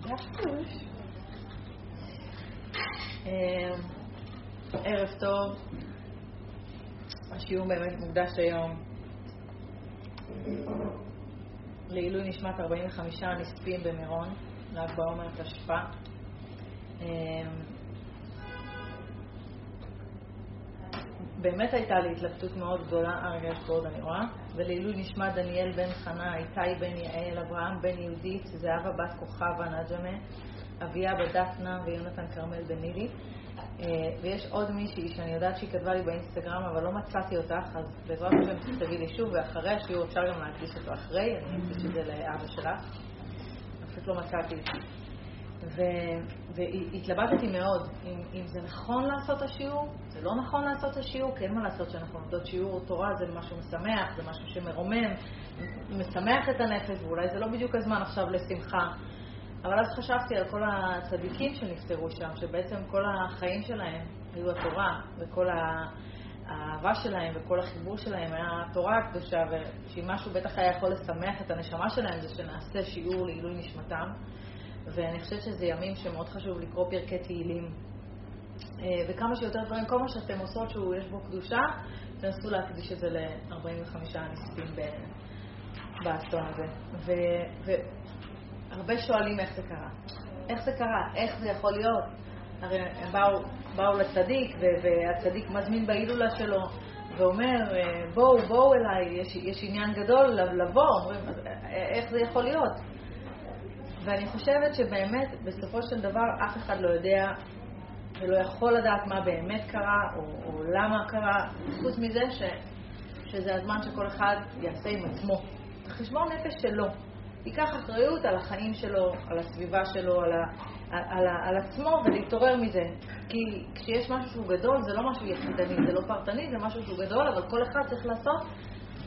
דפוש. אמ, ערב טוב. השיעור באמת מוקדש היום לעילוי נשמת 45 נספים במירון, ל"ג בעומר תשפ"א. באמת הייתה לי התלבטות מאוד גדולה, אה יש פה עוד אני רואה, ולעילוי נשמת דניאל בן חנה, איתי בן יעל, אברהם בן יהודית, זהבה בת כוכבה נג'מה, אביה בת דפנה ויונתן כרמל בן נילי. אה, ויש עוד מישהי שאני יודעת שהיא כתבה לי באינסטגרם, אבל לא מצאתי אותך, אז בעזרת השם תכתבי לי שוב, ואחרי השיעור אפשר גם להקדיש אותו אחרי, אני אקדיש את זה לאבא שלך. פשוט לא מצאתי. והתלבטתי מאוד אם, אם זה נכון לעשות את השיעור, זה לא נכון לעשות את השיעור, כי אין מה לעשות שאנחנו לומדות שיעור תורה, זה משהו משמח, זה משהו שמרומם, משמח את הנפש, ואולי זה לא בדיוק הזמן עכשיו לשמחה. אבל אז חשבתי על כל הצדיקים שנפטרו שם, שבעצם כל החיים שלהם היו התורה, וכל האהבה שלהם וכל החיבור שלהם היה התורה הקדושה, ושאם משהו בטח היה יכול לשמח את הנשמה שלהם, זה שנעשה שיעור לעילוי נשמתם. ואני חושבת שזה ימים שמאוד חשוב לקרוא פרקי תהילים. אה, וכמה שיותר דברים, כל מה שאתם עושות שיש בו קדושה, תנסו להקדיש את זה ל-45 נספים באסון הזה. והרבה שואלים איך זה קרה. איך זה קרה? איך זה יכול להיות? הרי הם באו, באו לצדיק, והצדיק מזמין בהילולה שלו, ואומר, אה, בואו, בואו אליי, יש, יש עניין גדול לבוא, אומרים, אה, איך זה יכול להיות? ואני חושבת שבאמת, בסופו של דבר, אף אחד לא יודע ולא יכול לדעת מה באמת קרה, או, או למה קרה, חוץ מזה ש, שזה הזמן שכל אחד יעשה עם עצמו. את החשבון נפש שלו. ייקח אחריות על החיים שלו, על הסביבה שלו, על, ה, על, על, על עצמו, ולהתעורר מזה. כי כשיש משהו שהוא גדול, זה לא משהו יחידני, זה לא פרטני, זה משהו שהוא גדול, אבל כל אחד צריך לעשות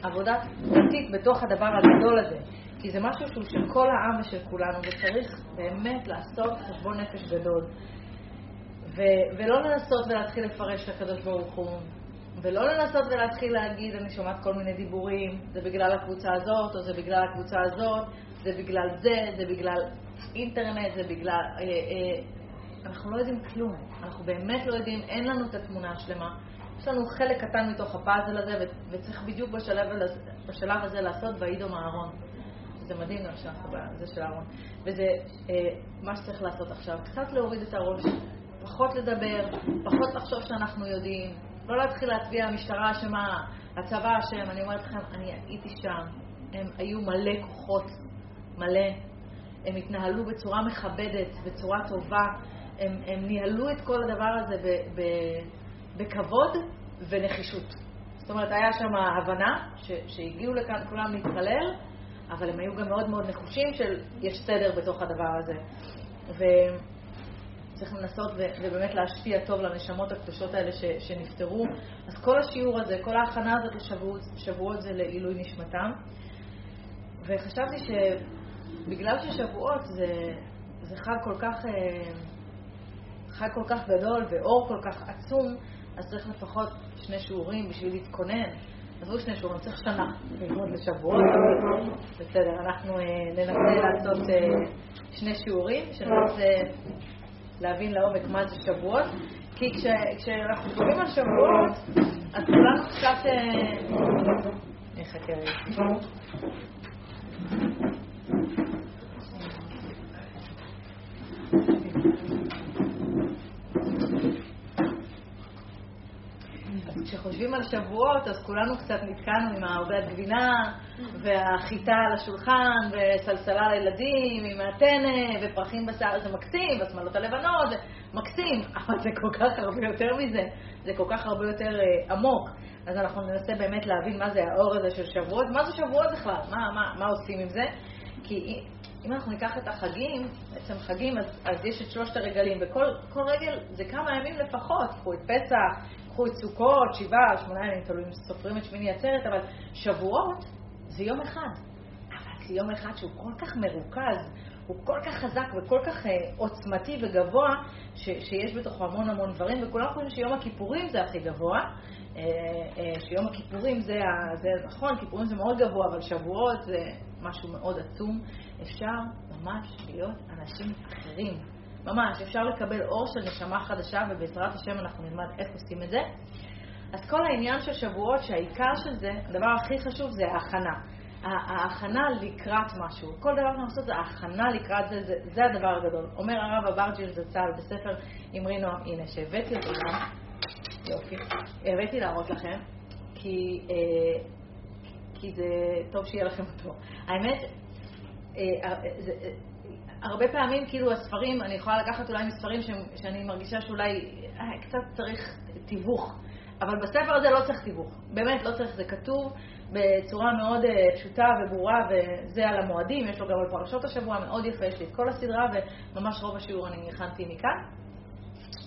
עבודה פרטית בתוך הדבר הגדול הזה. כי זה משהו שהוא של כל העם ושל כולנו, וצריך באמת לעשות חשבון נפש גדול. ו- ולא לנסות ולהתחיל לפרש את הקדוש ברוך הוא, ולא לנסות ולהתחיל להגיד, אני שומעת כל מיני דיבורים, זה בגלל הקבוצה הזאת, או זה בגלל הקבוצה הזאת, זה בגלל זה, זה בגלל אינטרנט, זה בגלל... אה, אה, אנחנו לא יודעים כלום, אנחנו באמת לא יודעים, אין לנו את התמונה השלמה. יש לנו חלק קטן מתוך הפאזל הזה, וצריך בדיוק בשלב, בשלב הזה לעשות וידום אהרון. זה מדהים גם שאנחנו בזה של אהרון. וזה אה, מה שצריך לעשות עכשיו, קצת להוריד את הראש, פחות לדבר, פחות לחשוב שאנחנו יודעים, לא להתחיל להצביע המשטרה אשמה, הצבא אשם, אני אומרת לכם, אני הייתי שם, הם היו מלא כוחות, מלא, הם התנהלו בצורה מכבדת, בצורה טובה, הם, הם ניהלו את כל הדבר הזה ב, ב, בכבוד ונחישות. זאת אומרת, היה שם הבנה ש, שהגיעו לכאן כולם להתפלל, אבל הם היו גם מאוד מאוד נחושים של יש סדר בתוך הדבר הזה. וצריך לנסות ו- ובאמת להשפיע טוב לנשמות הקדושות האלה ש- שנפטרו. אז כל השיעור הזה, כל ההכנה הזאת לשבועות, שבועות זה לעילוי נשמתם. וחשבתי שבגלל ששבועות זה, זה חג כל כך, אה, חג כל כך גדול ואור כל כך עצום, אז צריך לפחות שני שיעורים בשביל להתכונן. עזבו שני שיעורים, צריך שנה ללמוד לשבועות. בסדר, אנחנו אה, ננסה לעשות אה, שני שיעורים, שננסה להבין לעומק מה זה שבועות, כי כשאנחנו קוראים על שבועות, אז כולנו קצת... אה, נחכה רגע. כשחושבים על שבועות, אז כולנו קצת נתקענו עם העובדת גבינה, והחיטה על השולחן, וסלסלה לילדים, עם הטנא, ופרחים בשיער, זה מקסים, והשמאלות הלבנות, זה מקסים, אבל זה כל כך הרבה יותר מזה, זה כל כך הרבה יותר uh, עמוק. אז אנחנו ננסה באמת להבין מה זה האור הזה של שבועות, מה זה שבועות בכלל, מה, מה, מה עושים עם זה. כי אם אנחנו ניקח את החגים, בעצם חגים, אז, אז יש את שלושת הרגלים, וכל רגל זה כמה ימים לפחות, קחו את פסח, קחו את סוכות, שבעה, שמונה ימים, תלוי אם סופרים את שמיני עצרת, אבל שבועות זה יום אחד. אבל זה יום אחד שהוא כל כך מרוכז, הוא כל כך חזק וכל כך uh, עוצמתי וגבוה, ש, שיש בתוכו המון המון דברים, וכולם חושבים שיום הכיפורים זה הכי גבוה, uh, uh, שיום הכיפורים זה, זה נכון, כיפורים זה מאוד גבוה, אבל שבועות זה משהו מאוד עצום. אפשר ממש להיות אנשים אחרים. ממש, אפשר לקבל אור של נשמה חדשה, ובעזרת השם אנחנו נלמד איך עושים את זה. אז כל העניין של שבועות, שהעיקר של זה, הדבר הכי חשוב זה ההכנה. ההכנה לקראת משהו. כל דבר שאנחנו עושים זה ההכנה לקראת זה, זה, זה הדבר הגדול. אומר הרב אברג'יל זצ"ל בספר אמרי נועם, הנה, שהבאתי אותו גם, יופי, הבאתי להראות לכם, כי, אה, כי זה טוב שיהיה לכם אותו. האמת, אה, זה, אה, הרבה פעמים, כאילו, הספרים, אני יכולה לקחת אולי מספרים שאני מרגישה שאולי אה, קצת צריך תיווך. אבל בספר הזה לא צריך תיווך, באמת לא צריך, זה כתוב בצורה מאוד uh, פשוטה וברורה, וזה על המועדים, יש לו גם על פרשות השבוע, מאוד יפה, יש לי את כל הסדרה, וממש רוב השיעור אני הכנתי מכאן.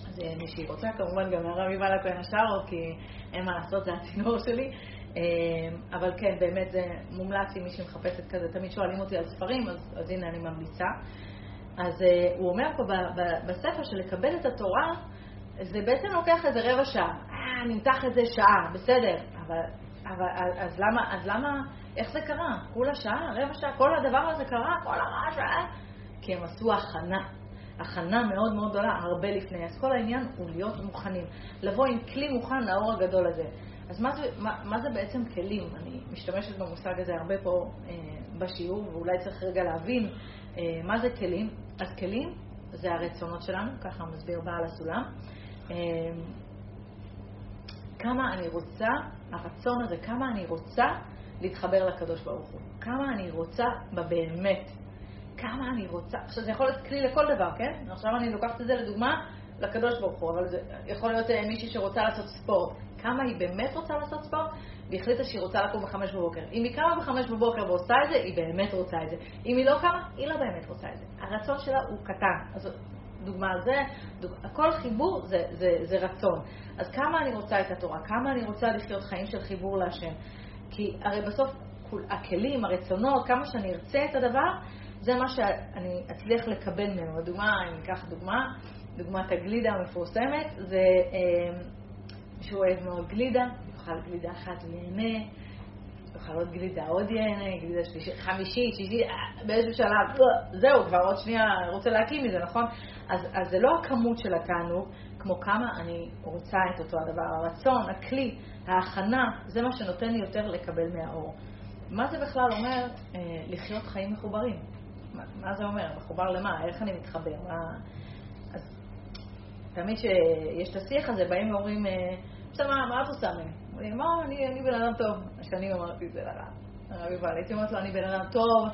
אז uh, מי שהיא רוצה, כמובן גם הרב יובל הכהן השארו, כי אין מה לעשות, זה הצינור שלי. Uh, אבל כן, באמת זה מומלץ אם מישהי מחפשת כזה, תמיד שואלים אותי על ספרים, אז, אז הנה אני ממליצה. אז uh, הוא אומר פה בספר שלקבל את התורה, זה בעצם לוקח איזה רבע שעה. אה, נמתח את זה שעה, בסדר, אבל, אבל אז למה, אז למה, איך זה קרה? כולה שעה, רבע שעה, כל הדבר הזה קרה, כל הרעש, אה? כי הם עשו הכנה. הכנה מאוד מאוד גדולה, הרבה לפני. אז כל העניין הוא להיות מוכנים. לבוא עם כלי מוכן לאור הגדול הזה. אז מה זה, מה, מה זה בעצם כלים? אני משתמשת במושג הזה הרבה פה אה, בשיעור, ואולי צריך רגע להבין אה, מה זה כלים. אז כלים זה הרצונות שלנו, ככה מסביר בעל הסולם. אה, כמה אני רוצה, הרצון הזה, כמה אני רוצה להתחבר לקדוש ברוך הוא. כמה אני רוצה בבאמת. כמה אני רוצה. עכשיו, זה יכול להיות כלי לכל דבר, כן? עכשיו אני לוקחת את זה לדוגמה לקדוש ברוך הוא, אבל זה יכול להיות אה, מישהי שרוצה לעשות ספורט. כמה היא באמת רוצה לעשות ספורט? והיא החליטה שהיא רוצה לקום בחמש בבוקר. אם היא קמה בחמש בבוקר ועושה את זה, היא באמת רוצה את זה. אם היא לא קמה, היא לא באמת רוצה את זה. הרצון שלה הוא קטן. אז דוגמה על זה, דוג... כל חיבור זה, זה, זה רצון. אז כמה אני רוצה את התורה, כמה אני רוצה לחיות חיים של חיבור להשם. כי הרי בסוף הכלים, הרצונות, כמה שאני ארצה את הדבר, זה מה שאני אצליח לקבל ממנו. לדוגמה, אם ניקח דוגמה, דוגמת הגלידה המפורסמת, זה אה, שהוא אוהב מאוד גלידה, יאכל גלידה אחת ויהנה, יאכל עוד גלידה, עוד ייהנה, גלידה שלישית, חמישית, שישית, אה, באיזשהו שלב, זהו, כבר עוד שנייה רוצה להקים מזה, נכון? אז, אז זה לא הכמות של התענוג, כמו כמה אני רוצה את אותו הדבר. הרצון, הכלי, ההכנה, זה מה שנותן לי יותר לקבל מהאור. מה זה בכלל אומר אה, לחיות חיים מחוברים? מה, מה זה אומר? מחובר למה? איך אני מתחבר? מה... תמיד שיש את השיח הזה, באים ואומרים, אה, בסדר, מה, מה את עושה ממני? אומרים, מה, אני, בן אדם טוב. השנים אמרתי את זה לרב. הרב יובל, הייתי אומרת לו, אני בן אדם טוב,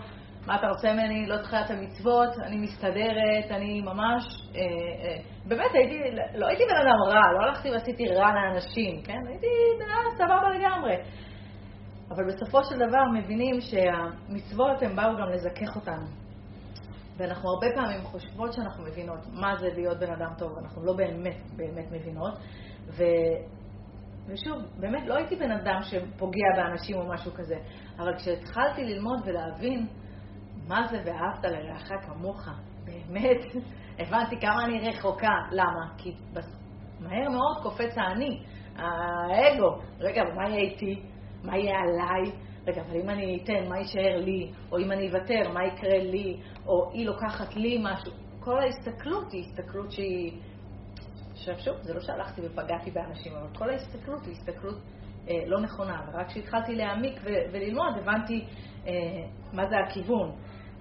מה אתה רוצה ממני? לא צריכה את המצוות, אני מסתדרת, אני ממש... אה, אה, באמת, הייתי, לא הייתי בן אדם רע, לא הלכתי ועשיתי רע לאנשים, כן? הייתי בן אדם סבבה לגמרי. אבל בסופו של דבר מבינים שהמצוות הן באו גם לזכך אותנו. ואנחנו הרבה פעמים חושבות שאנחנו מבינות מה זה להיות בן אדם טוב, אנחנו לא באמת באמת מבינות. ו... ושוב, באמת לא הייתי בן אדם שפוגע באנשים או משהו כזה, אבל כשהתחלתי ללמוד ולהבין מה זה ואהבת לרעך כמוך? באמת, הבנתי כמה אני רחוקה. למה? כי מהר מאוד קופץ האני, האגו. רגע, מה יהיה איתי? מה יהיה עליי? רגע, אבל אם אני אתן, מה יישאר לי? או אם אני אוותר, מה יקרה לי? או היא לוקחת לי משהו. כל ההסתכלות היא הסתכלות שהיא... עכשיו שוב, זה לא שהלכתי ופגעתי באנשים, אבל כל ההסתכלות היא הסתכלות אה, לא נכונה. ורק כשהתחלתי להעמיק וללמוד, הבנתי אה, מה זה הכיוון.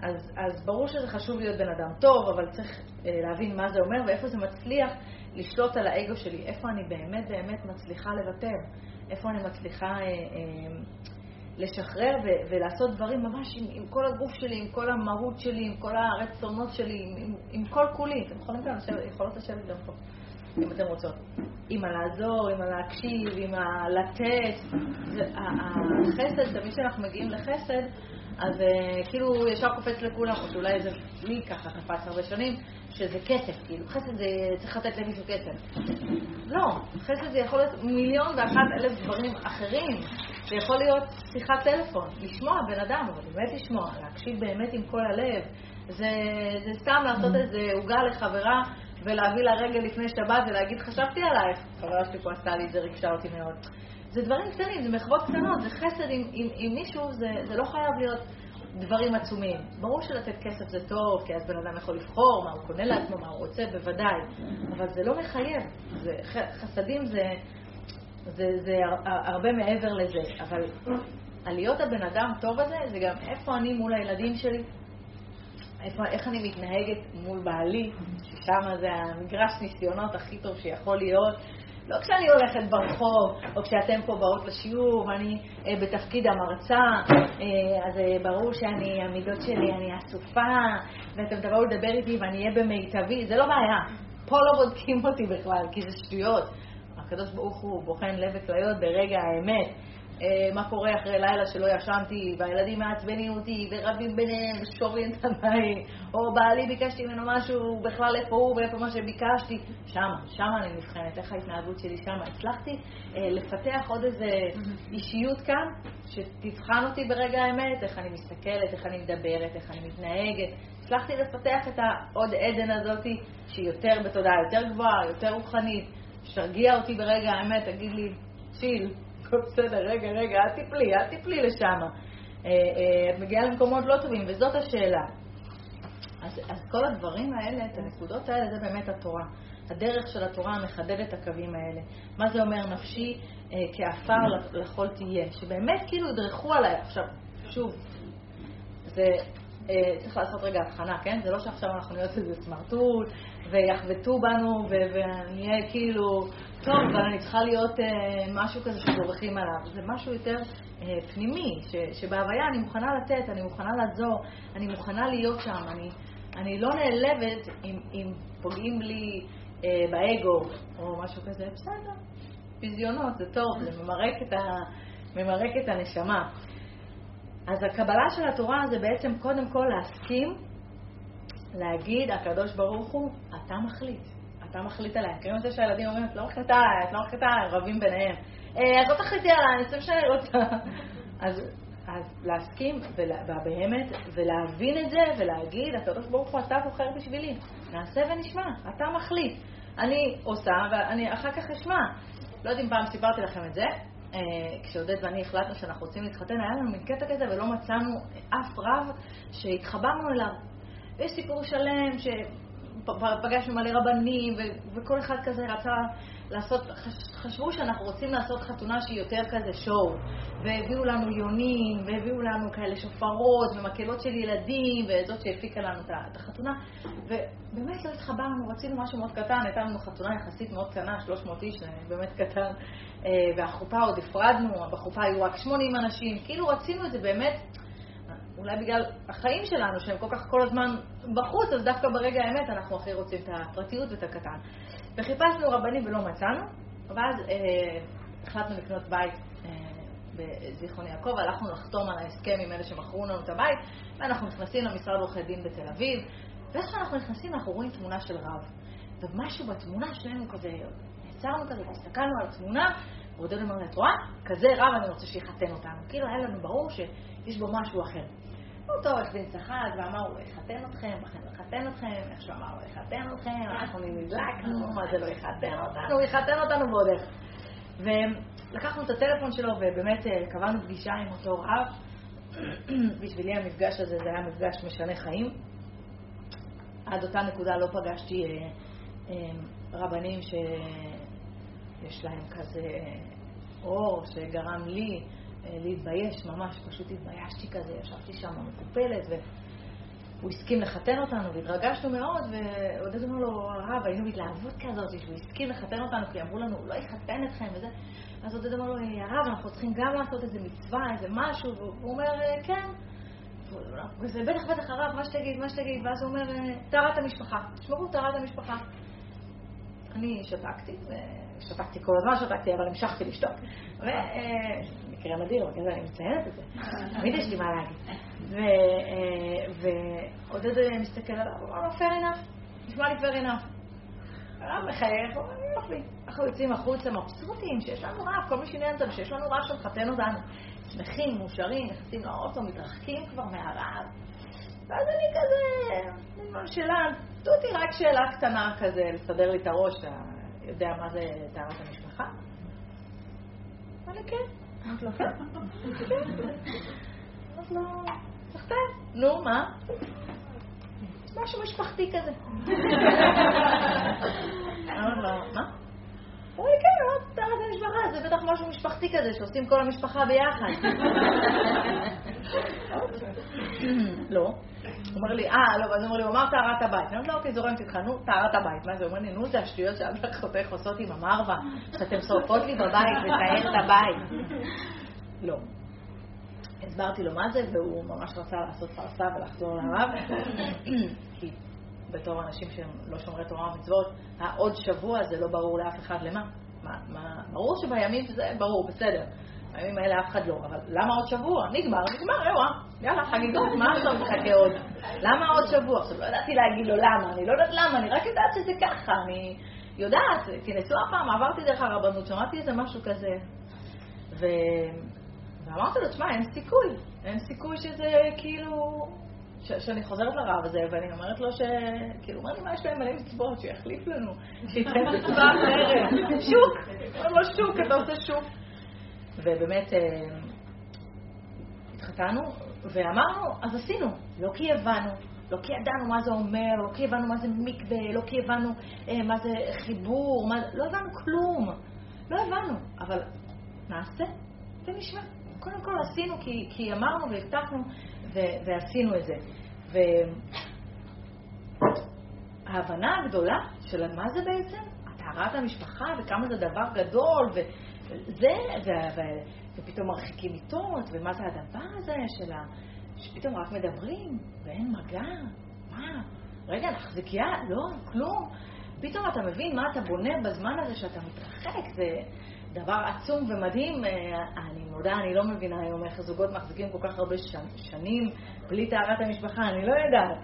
אז, אז ברור שזה חשוב להיות בן אדם טוב, אבל צריך אה, להבין מה זה אומר ואיפה זה מצליח לשלוט על האגו שלי, איפה אני באמת באמת מצליחה לוותר, איפה אני מצליחה אה, אה, לשחרר ו- ולעשות דברים ממש עם, עם כל הגוף שלי, עם כל המהות שלי, עם כל הרצונות שלי, עם, עם, עם כל כולי. אתם יכולים גם לשבת, יכולות לשבת גם פה. אם אתם רוצות. עם הלעזור, עם הלהקשיב, עם הלתת. החסד, תמיד כשאנחנו מגיעים לחסד, אז uh, כאילו ישר קופץ לכולם, או שאולי זה לי ככה קפץ הרבה שנים, שזה כסף, כאילו חסד זה צריך לתת למישהו כסף. לא, חסד זה יכול להיות מיליון ואחת אלף דברים אחרים. זה יכול להיות שיחת טלפון, לשמוע בן אדם, אבל באמת לשמוע, להקשיב באמת עם כל הלב. זה, זה סתם לעשות. איזה עוגה לחברה ולהביא לה רגע לפני שבת ולהגיד חשבתי עלייך. חברה שלי פה עשתה לי את זה, ריגשה אותי מאוד. זה דברים קטנים, זה מחוות קטנות, זה חסד עם, עם, עם מישהו, זה, זה לא חייב להיות דברים עצומים. ברור שלתת כסף זה טוב, כי אז בן אדם יכול לבחור מה הוא קונה לעצמו, מה הוא רוצה, בוודאי. אבל זה לא מחייב. זה, חסדים זה, זה, זה הרבה מעבר לזה. אבל להיות הבן אדם טוב הזה, זה גם איפה אני מול הילדים שלי, איפה, איך אני מתנהגת מול בעלי, ששם זה המגרש ניסיונות הכי טוב שיכול להיות. לא כשאני הולכת ברחוב, או כשאתם פה באות לשיעור ואני אה, בתפקיד המרצה, אה, אז אה, ברור שאני, המידות שלי, אני אסופה, ואתם תבואו לדבר איתי ואני אהיה במיטבי, זה לא בעיה. פה לא בודקים אותי בכלל, כי זה שטויות. הקדוש ברוך הוא בוחן לב וכליות ברגע האמת. אה, מה קורה אחרי לילה שלא ישנתי, והילדים מעצבנים אותי, ורבים ביניהם, ושוברים את הבית, או בעלי ביקשתי ממנו משהו, בכלל איפה הוא ואיפה מה שביקשתי. שמה, שמה אני נבחנת, איך ההתנהגות שלי שמה. הצלחתי אה, לפתח עוד איזה אישיות כאן, שתבחן אותי ברגע האמת, איך אני מסתכלת, איך אני מדברת, איך אני מתנהגת. הצלחתי לפתח את העוד עדן הזאתי, שהיא יותר בתודעה יותר גבוהה, יותר רוחנית, שתרגיע אותי ברגע האמת, תגיד לי, צ'יל. הכל בסדר, רגע, רגע, אל תיפלי, אל תיפלי לשם. אה, אה, את מגיעה למקומות לא טובים, וזאת השאלה. אז, אז כל הדברים האלה, את הנקודות האלה, זה באמת התורה. הדרך של התורה מחדדת את הקווים האלה. מה זה אומר נפשי אה, כעפר לכל תהיה? שבאמת כאילו ידרכו עליי. עכשיו, שוב, זה, אה, צריך לעשות רגע הבחנה, כן? זה לא שעכשיו אנחנו נהיות איזה סמרטוט ויחבטו בנו ונהיה כאילו טוב, אבל אני צריכה להיות אה, משהו כזה שבורחים עליו. זה משהו יותר אה, פנימי, ש, שבהוויה אני מוכנה לתת, אני מוכנה לעזור, אני מוכנה להיות שם. אני, אני לא נעלבת אם, אם פוגעים לי אה, באגו או משהו כזה. בסדר, ביזיונות, זה טוב, זה ממרק את, ה, ממרק את הנשמה. אז הקבלה של התורה זה בעצם קודם כל להסכים, להגיד, הקדוש ברוך הוא, אתה מחליט. אתה מחליט עליה. מכירים את זה שהילדים אומרים, את לא מחליטה עליי, את לא מחליטה עליי, רבים ביניהם. אה, את לא תחליטי עליי, אני חושב שאני רוצה. אז, אז להסכים, באמת, ולהבין את זה, ולהגיד, הקדוש ברוך הוא, אתה בוחר בשבילי. נעשה ונשמע, אתה מחליט. אני עושה, ואני אחר כך אשמע. לא יודעת אם פעם סיפרתי לכם את זה, אה, כשעודד ואני החלטנו שאנחנו רוצים להתחתן, היה לנו מין קטע כזה ולא מצאנו אף רב שהתחברנו אליו. ויש סיפור שלם ש... פגשנו מלא רבנים, וכל אחד כזה רצה לעשות, חשבו שאנחנו רוצים לעשות חתונה שהיא יותר כזה שואו, והביאו לנו יונים, והביאו לנו כאלה שופרות, ומקהלות של ילדים, וזאת שהפיקה לנו את החתונה, ובאמת לא התחברנו, רצינו משהו מאוד קטן, הייתה לנו חתונה יחסית מאוד קטנה, 300 איש, באמת קטן, אה, והחופה עוד הפרדנו, בחופה היו רק 80 אנשים, כאילו רצינו את זה באמת אולי בגלל החיים שלנו, שהם כל כך כל הזמן בחוץ, אז דווקא ברגע האמת אנחנו הכי רוצים את הפרטיות ואת הקטן. וחיפשנו רבנים ולא מצאנו, ואז אה, החלטנו לקנות בית אה, בזיכרון יעקב, הלכנו לחתום על ההסכם עם אלה שמכרו לנו את הבית, ואנחנו נכנסים למשרד עורכי דין בתל אביב, ואיך שאנחנו נכנסים אנחנו רואים תמונה של רב. ומשהו בתמונה שנינו כזה, נעצרנו כזה, הסתכלנו על התמונה, ועודד אומר, את רואה? כזה רב אני רוצה שיחתן אותנו. כאילו היה לנו ברור שיש בו משהו אחר. אותו עורך דין צחק ואמר, הוא יחתן אתכם, לכן הוא יחתן אתכם, איך שהוא אמר, הוא יחתן אתכם, אנחנו נדלקנו, מה זה לא יחתן אותנו, הוא יחתן אותנו ועוד איך. ולקחנו את הטלפון שלו ובאמת אה, קבענו פגישה עם אותו רב. בשבילי המפגש הזה זה היה מפגש משנה חיים. עד אותה נקודה לא פגשתי אה, אה, רבנים שיש להם כזה אור שגרם לי להתבייש ממש, פשוט התביישתי כזה, ישבתי שם מקופלת, והוא הסכים לחתן אותנו, והתרגשנו מאוד, ועודד אמר לו, הרב, היינו בהתלהבות כזאת, שהוא הסכים לחתן אותנו, כי אמרו לנו, הוא לא יחתן אתכם וזה. אז עודד אמר לו, הרב, אנחנו צריכים גם לעשות איזה מצווה, איזה משהו, והוא אומר, כן. וזה בטח, בטח, הרב, מה שתגיד, מה שתגיד, ואז הוא אומר, טהרת המשפחה, תשמרו טהרת המשפחה. אני שתקתי, שתקתי כל הזמן שתקתי, אבל המשכתי לשתוק. מקרה בגלל זה אני מציינת את זה. תמיד יש לי מה להגיד. ועודד מסתכל עליו, הוא אמר לו, fair enough, נשמע לי fair enough. הרב מחייך, הוא אומר, יופי. אנחנו יוצאים החוצה מבסוטים, שיש לנו רב, כל מי שעניין אותנו, שיש לנו רב שמחתן אותנו. שמחים, מאושרים, נכנסים לאוטו, מתרחקים כבר מהרב. ואז אני כזה, שאלה, תותי רק שאלה קטנה כזה, לסדר לי את הראש, אתה יודע מה זה טהרת המשפחה? אמר לי, כן. אמרתי לו, כן. נו, מה? משהו משפחתי כזה. לו, מה? לי, כן, עוד טהרת המשפחה, זה בטח משהו משפחתי כזה, שעושים כל המשפחה ביחד. לא. הוא אומר לי, אה, לא, ואז הוא אומר לי, הוא אמר טהרת הבית. אני אומרת לו, אוקיי, זורמת איתך, נו, טהרת הבית. מה זה? הוא אומר לי, נו, זה השטויות שאת ואחותך עושות עם המרווה, שאתם שורפות לי בבית לטהר את הבית. לא. הסברתי לו מה זה, והוא ממש רצה לעשות פרסה ולחזור לרב, כי בתור אנשים שהם לא שומרי תורה ומצוות, העוד שבוע זה לא ברור לאף אחד למה. מה, מה, ברור שבימים זה ברור, בסדר. בימים האלה אף אחד לא, אבל למה עוד שבוע? נגמר, נגמר, איווה, יאללה, חגיגות, מה עכשיו מחכה עוד? למה עוד שבוע? עכשיו, לא ידעתי להגיד לו למה, אני לא יודעת למה, אני רק יודעת שזה ככה, אני יודעת, כי נשואה פעם, עברתי דרך הרבנות, שמעתי איזה משהו כזה, ו... ואמרתי לו, תשמע, אין סיכוי, אין סיכוי שזה כאילו... ש- שאני חוזרת לרב הזה, ואני אומרת לו ש... כאילו, אומר לי, מה יש להם מלא מצוות, שיחליף לנו, שייתן מצווה אחרת. שוק! אומר לו, שוק, אתה עושה שוק. ובאמת, אה, התחתנו, ואמרנו, אז עשינו. לא כי הבנו, לא כי ידענו מה זה אומר, לא כי הבנו מה זה מקווה, לא כי הבנו אה, מה זה חיבור, מה... לא הבנו כלום. לא הבנו, אבל נעשה ונשמע. קודם כל עשינו כי, כי אמרנו והבטחנו ועשינו את זה. וההבנה הגדולה של מה זה בעצם, טהרת המשפחה וכמה זה דבר גדול, ו- ו- ופתאום מרחיקים מיטות, ומה זה הדבר הזה של ה... שפתאום רק מדברים ואין מגע, מה? רגע, נחזיק יד? לא, כלום. פתאום אתה מבין מה אתה בונה בזמן הזה שאתה מתרחק, זה דבר עצום ומדהים. אני מודה, אני לא מבינה היום איך זוגות מחזיקים כל כך הרבה שנים בלי טהרת המשפחה, אני לא יודעת.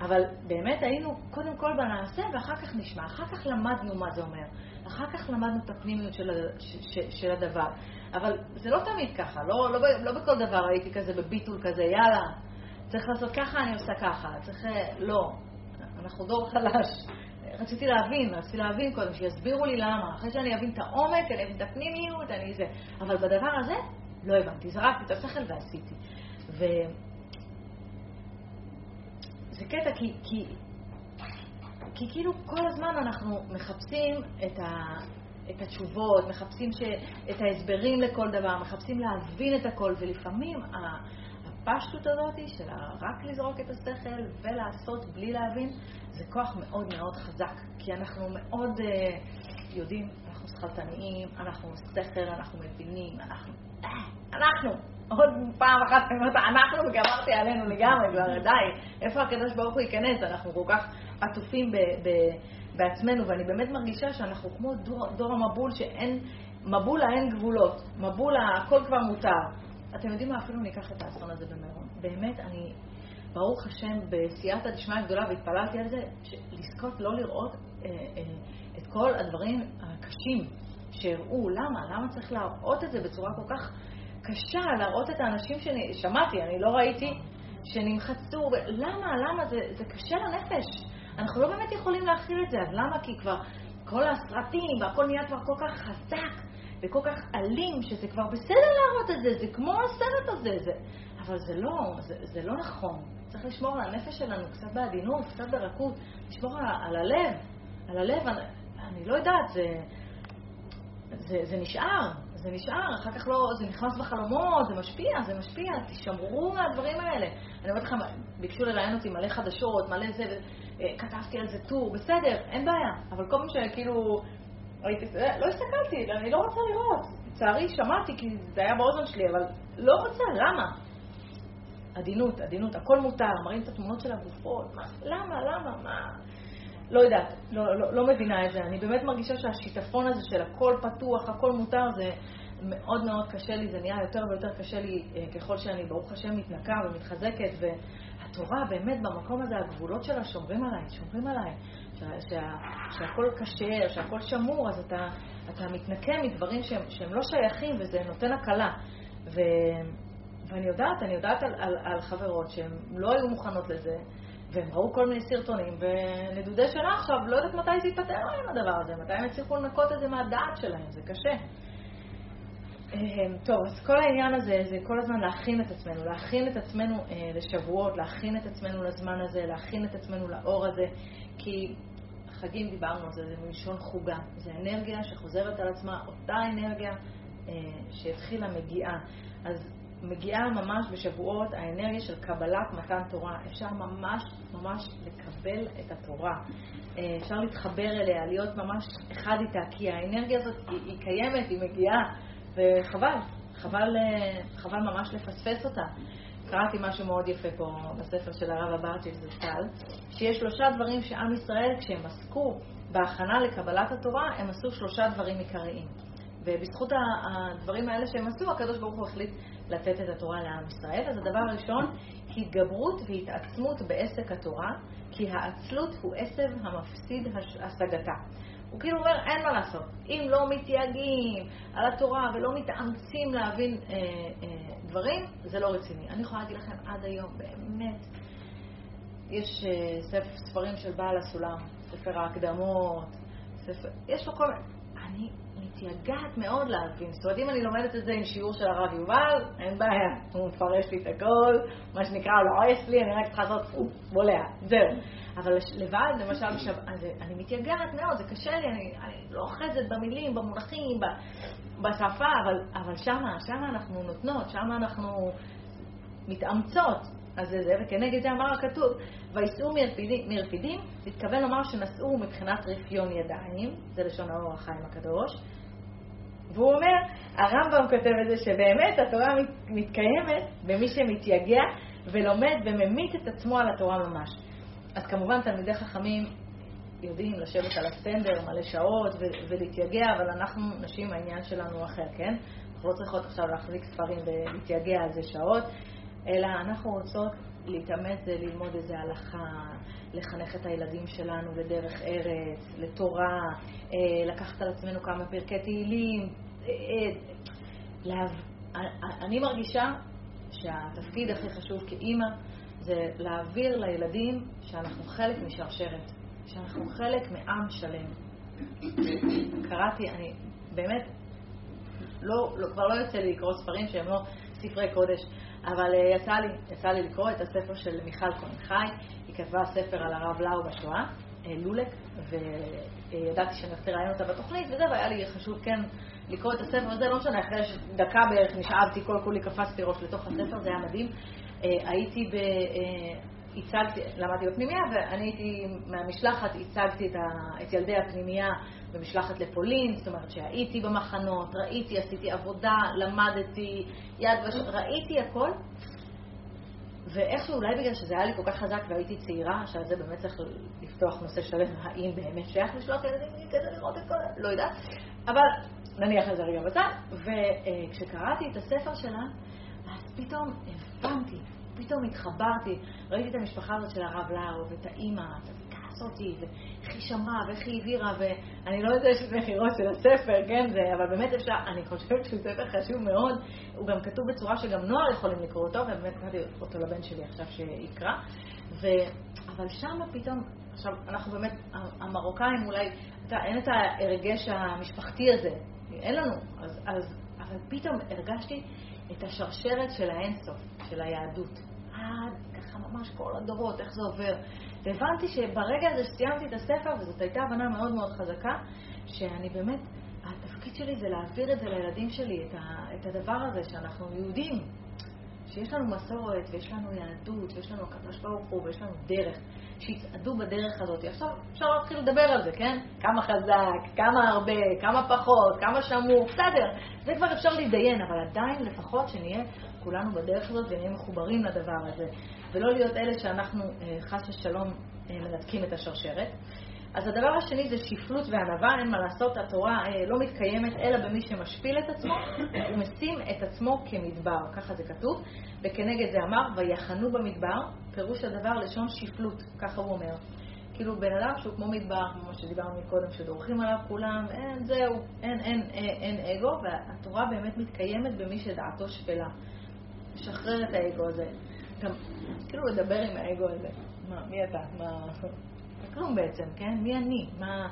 אבל באמת היינו קודם כל בנעשה ואחר כך נשמע, אחר כך למדנו מה זה אומר, אחר כך למדנו את הפנימיות של, של, של הדבר. אבל זה לא תמיד ככה, לא, לא, לא בכל דבר הייתי כזה בביטול כזה, יאללה, צריך לעשות ככה, אני עושה ככה, צריך... לא, אנחנו דור חלש. רציתי להבין, רציתי להבין קודם, שיסבירו לי למה. אחרי שאני אבין את העומק, אני אבין את הפנימיות, אני זה. אבל בדבר הזה, לא הבנתי. זרקתי את השכל ועשיתי. ו... זה קטע, כי, כי, כי כאילו כל הזמן אנחנו מחפשים את, ה, את התשובות, מחפשים ש, את ההסברים לכל דבר, מחפשים להבין את הכל, ולפעמים הפשטות הזאת של רק לזרוק את השכל ולעשות בלי להבין, זה כוח מאוד מאוד חזק, כי אנחנו מאוד uh, יודעים, אנחנו שכלתניים, אנחנו שכל, אנחנו מבינים, אנחנו... אנחנו! עוד פעם אחת אני אומרת, אנחנו וגמרתי עלינו לגמרי, כבר די, איפה הקדוש ברוך הוא ייכנס? אנחנו כל כך עטופים ב, ב, בעצמנו, ואני באמת מרגישה שאנחנו כמו דור, דור המבול, שאין, מבולה אין גבולות, מבולה הכל כבר מותר. אתם יודעים מה? אפילו ניקח את האסון הזה במירון. באמת, אני, ברוך השם, בסייעתא דשמיא גדולה, והתפללתי על זה, לזכות לא לראות אה, אה, את כל הדברים הקשים שהראו. למה? למה צריך להראות את זה בצורה כל כך קשה, להראות את האנשים ששמעתי, אני לא ראיתי, שנמחצו. למה? למה? זה, זה קשה לנפש. אנחנו לא באמת יכולים להכיל את זה. אז למה? כי כבר כל הסרטים והכל נהיה כבר כל כך חזק. וכל כך אלים, שזה כבר בסדר להראות את זה, זה כמו הסרט הזה, זה... אבל זה לא, זה, זה לא נכון. צריך לשמור על הנפש שלנו קצת בעדינות, קצת ברכות, לשמור על, על הלב, על הלב, אני, אני לא יודעת, זה, זה, זה נשאר, זה נשאר, אחר כך לא, זה נכנס בחלומות, זה משפיע, זה משפיע, תשמרו מהדברים האלה. אני אומרת לכם, ביקשו לראיין אותי מלא חדשות, מלא זה, כתבתי על זה טור, בסדר, אין בעיה, אבל כל מי שכאילו... ראיתי, לא הסתכלתי, אני לא רוצה לראות. לצערי שמעתי כי זה היה באוזן שלי, אבל לא רוצה, למה? עדינות, עדינות, הכל מותר, מראים את התמונות של הגופות, מה, למה, למה, מה? לא יודעת, לא, לא, לא מבינה את זה. אני באמת מרגישה שהשיטפון הזה של הכל פתוח, הכל מותר, זה מאוד מאוד קשה לי, זה נהיה יותר ויותר קשה לי ככל שאני, ברוך השם, מתנקה ומתחזקת, והתורה באמת במקום הזה, הגבולות שלה שומרים עליי, שומרים עליי. שה, שה, שהכל כשר, שהכל שמור, אז אתה, אתה מתנקה מדברים שהם, שהם לא שייכים וזה נותן הקלה. ו, ואני יודעת, אני יודעת על, על, על חברות שהן לא היו מוכנות לזה, והם ראו כל מיני סרטונים, ונדודי שנה עכשיו, לא יודעת מתי זה ייפתר להם הדבר הזה, מתי הם יצליחו לנקות את זה מהדעת שלהם, זה קשה. אמ, טוב, אז כל העניין הזה זה כל הזמן להכין את עצמנו, להכין את עצמנו אה, לשבועות, להכין את עצמנו לזמן הזה, להכין את עצמנו לאור הזה, כי חגים דיברנו על זה, זה מלשון חוגה, זה אנרגיה שחוזרת על עצמה, אותה אנרגיה אה, שהתחילה מגיעה. אז מגיעה ממש בשבועות האנרגיה של קבלת מתן תורה. אפשר ממש ממש לקבל את התורה. אה, אפשר להתחבר אליה, להיות ממש אחד איתה, כי האנרגיה הזאת היא, היא קיימת, היא מגיעה, וחבל, חבל, אה, חבל ממש לפספס אותה. קראתי משהו מאוד יפה פה בספר של הרב אברצ'יק זצ"ל, שיש שלושה דברים שעם ישראל, כשהם עסקו בהכנה לקבלת התורה, הם עשו שלושה דברים עיקריים. ובזכות הדברים האלה שהם עשו, הקדוש ברוך הוא החליט לתת את התורה לעם ישראל. אז הדבר הראשון, התגברות והתעצמות בעסק התורה, כי העצלות הוא עשב המפסיד השגתה. הוא כאילו אומר, אין מה לעשות. אם לא מתייגעים על התורה ולא מתאמצים להבין אה, אה, דברים, זה לא רציני. אני יכולה להגיד לכם, עד היום, באמת, יש אה, ספר, ספרים של בעל הסולם, ספר ההקדמות, ספר, יש לו כל מיני... אני מתייגעת מאוד להבין. זאת אומרת, אם אני לומדת את זה עם שיעור של הרב יובל, אין בעיה, הוא מפרש לי את הכל, מה שנקרא, הוא לא עויס לי, אני רק צריכה לעשות פו, בולע, זהו. אבל לבד, למשל, בשב... אני מתייגעת מאוד, זה קשה לי, אני, אני לא אוחזת במילים, במונחים, בשפה, אבל, אבל שמה, שמה אנחנו נותנות, שמה אנחנו מתאמצות. אז זה זה, וכנגד זה אמר הכתוב, וייסעו מרפידים, מרפידים, התכוון לומר שנשאו מבחינת רפיון ידיים, זה לשון האור החיים הקדוש, והוא אומר, הרמב"ם כותב את זה שבאמת התורה מתקיימת במי שמתייגע ולומד וממית את עצמו על התורה ממש. אז כמובן תלמידי חכמים יודעים לשבת על הסטנדר מלא שעות ולהתייגע, אבל אנחנו נשים העניין שלנו אחר, כן? אנחנו לא צריכות עכשיו להחזיק ספרים ולהתייגע על זה שעות, אלא אנחנו רוצות להתאמץ ללמוד איזה הלכה, לחנך את הילדים שלנו לדרך ארץ, לתורה, אה, לקחת על עצמנו כמה פרקי תהילים. אה, אה, אני מרגישה שהתפקיד הכי חשוב כאימא זה להעביר לילדים שאנחנו חלק משרשרת, שאנחנו חלק מעם שלם. קראתי, אני באמת, לא, לא, כבר לא יוצא לי לקרוא ספרים שהם לא ספרי קודש, אבל uh, יצא לי, יצא לי לקרוא את הספר של מיכל כהן חי, היא כתבה ספר על הרב לאו בשואה, uh, לולק, וידעתי שאני הולכת לראיין אותה בתוכנית, וזה, והיה לי חשוב כן לקרוא את הספר הזה, לא משנה, אחרי דקה בערך נשאבתי, כל כולי קפצתי ראש לתוך הספר, זה היה מדהים. Uh, הייתי ב... הצגתי, למדתי בפנימייה, ואני הייתי מהמשלחת, הצגתי את, ה, את ילדי הפנימייה במשלחת לפולין, זאת אומרת שהייתי במחנות, ראיתי, עשיתי עבודה, למדתי, יד וש... ראיתי הכל. ואיכשהו, אולי בגלל שזה היה לי כל כך חזק והייתי צעירה, שעל זה באמת צריך לפתוח נושא שלם, האם באמת שייך לשלוח ילדים כדי לראות את כל... לא יודעת. אבל נניח לזה רגע בצד. וכשקראתי את הספר שלה, אז פתאום הבנתי, פתאום התחברתי, ראיתי את המשפחה הזאת של הרב לאו, ואת האימא, הזאתי, ואיך היא שמרה, ואיך היא העבירה, ואני לא יודעת שיש מכירות של הספר, כן, זה, אבל באמת אפשר, אני חושבת שהוא ספר חשוב מאוד, הוא גם כתוב בצורה שגם נוער יכולים לקרוא אותו, ובאמת קראתי אותו לבן שלי עכשיו שיקרא, ו... אבל שם פתאום, עכשיו, אנחנו באמת, המרוקאים אולי, אתה, אין את ההרגש המשפחתי הזה, אין לנו, אז, אז, אבל פתאום הרגשתי את השרשרת של האינסוף, של היהדות. עד ככה ממש כל הדורות, איך זה עובר. והבנתי שברגע הזה שסיימתי את הספר, וזאת הייתה הבנה מאוד מאוד חזקה, שאני באמת, התפקיד שלי זה להעביר את זה לילדים שלי, את, ה, את הדבר הזה שאנחנו יהודים, שיש לנו מסורת, ויש לנו יהדות, ויש לנו הקדוש ברוך הוא, ויש לנו דרך, שיצעדו בדרך הזאת. עכשיו אפשר להתחיל לדבר על זה, כן? כמה חזק, כמה הרבה, כמה פחות, כמה שמור, בסדר, זה כבר אפשר להתדיין, אבל עדיין לפחות שנהיה כולנו בדרך הזאת ונהיה מחוברים לדבר הזה, ולא להיות אלה שאנחנו אה, חס ושלום אה, מנתקים את השרשרת. אז הדבר השני זה שפלות וענווה, אין מה לעשות, התורה אה, לא מתקיימת אלא במי שמשפיל את עצמו ומשים את עצמו כמדבר, ככה זה כתוב, וכנגד זה אמר, ויחנו במדבר, פירוש הדבר לשון שפלות, ככה הוא אומר. כאילו בן אדם שהוא כמו מדבר, כמו שדיברנו מקודם, שדורכים עליו כולם, אין, זהו, אין, אין, אין, אין אגו, והתורה באמת מתקיימת במי שדעתו שפלה. לשחרר את האגו הזה. גם, כאילו לדבר עם האגו הזה. מה, מי אתה? מה... כלום בעצם, כן? מי אני? מה...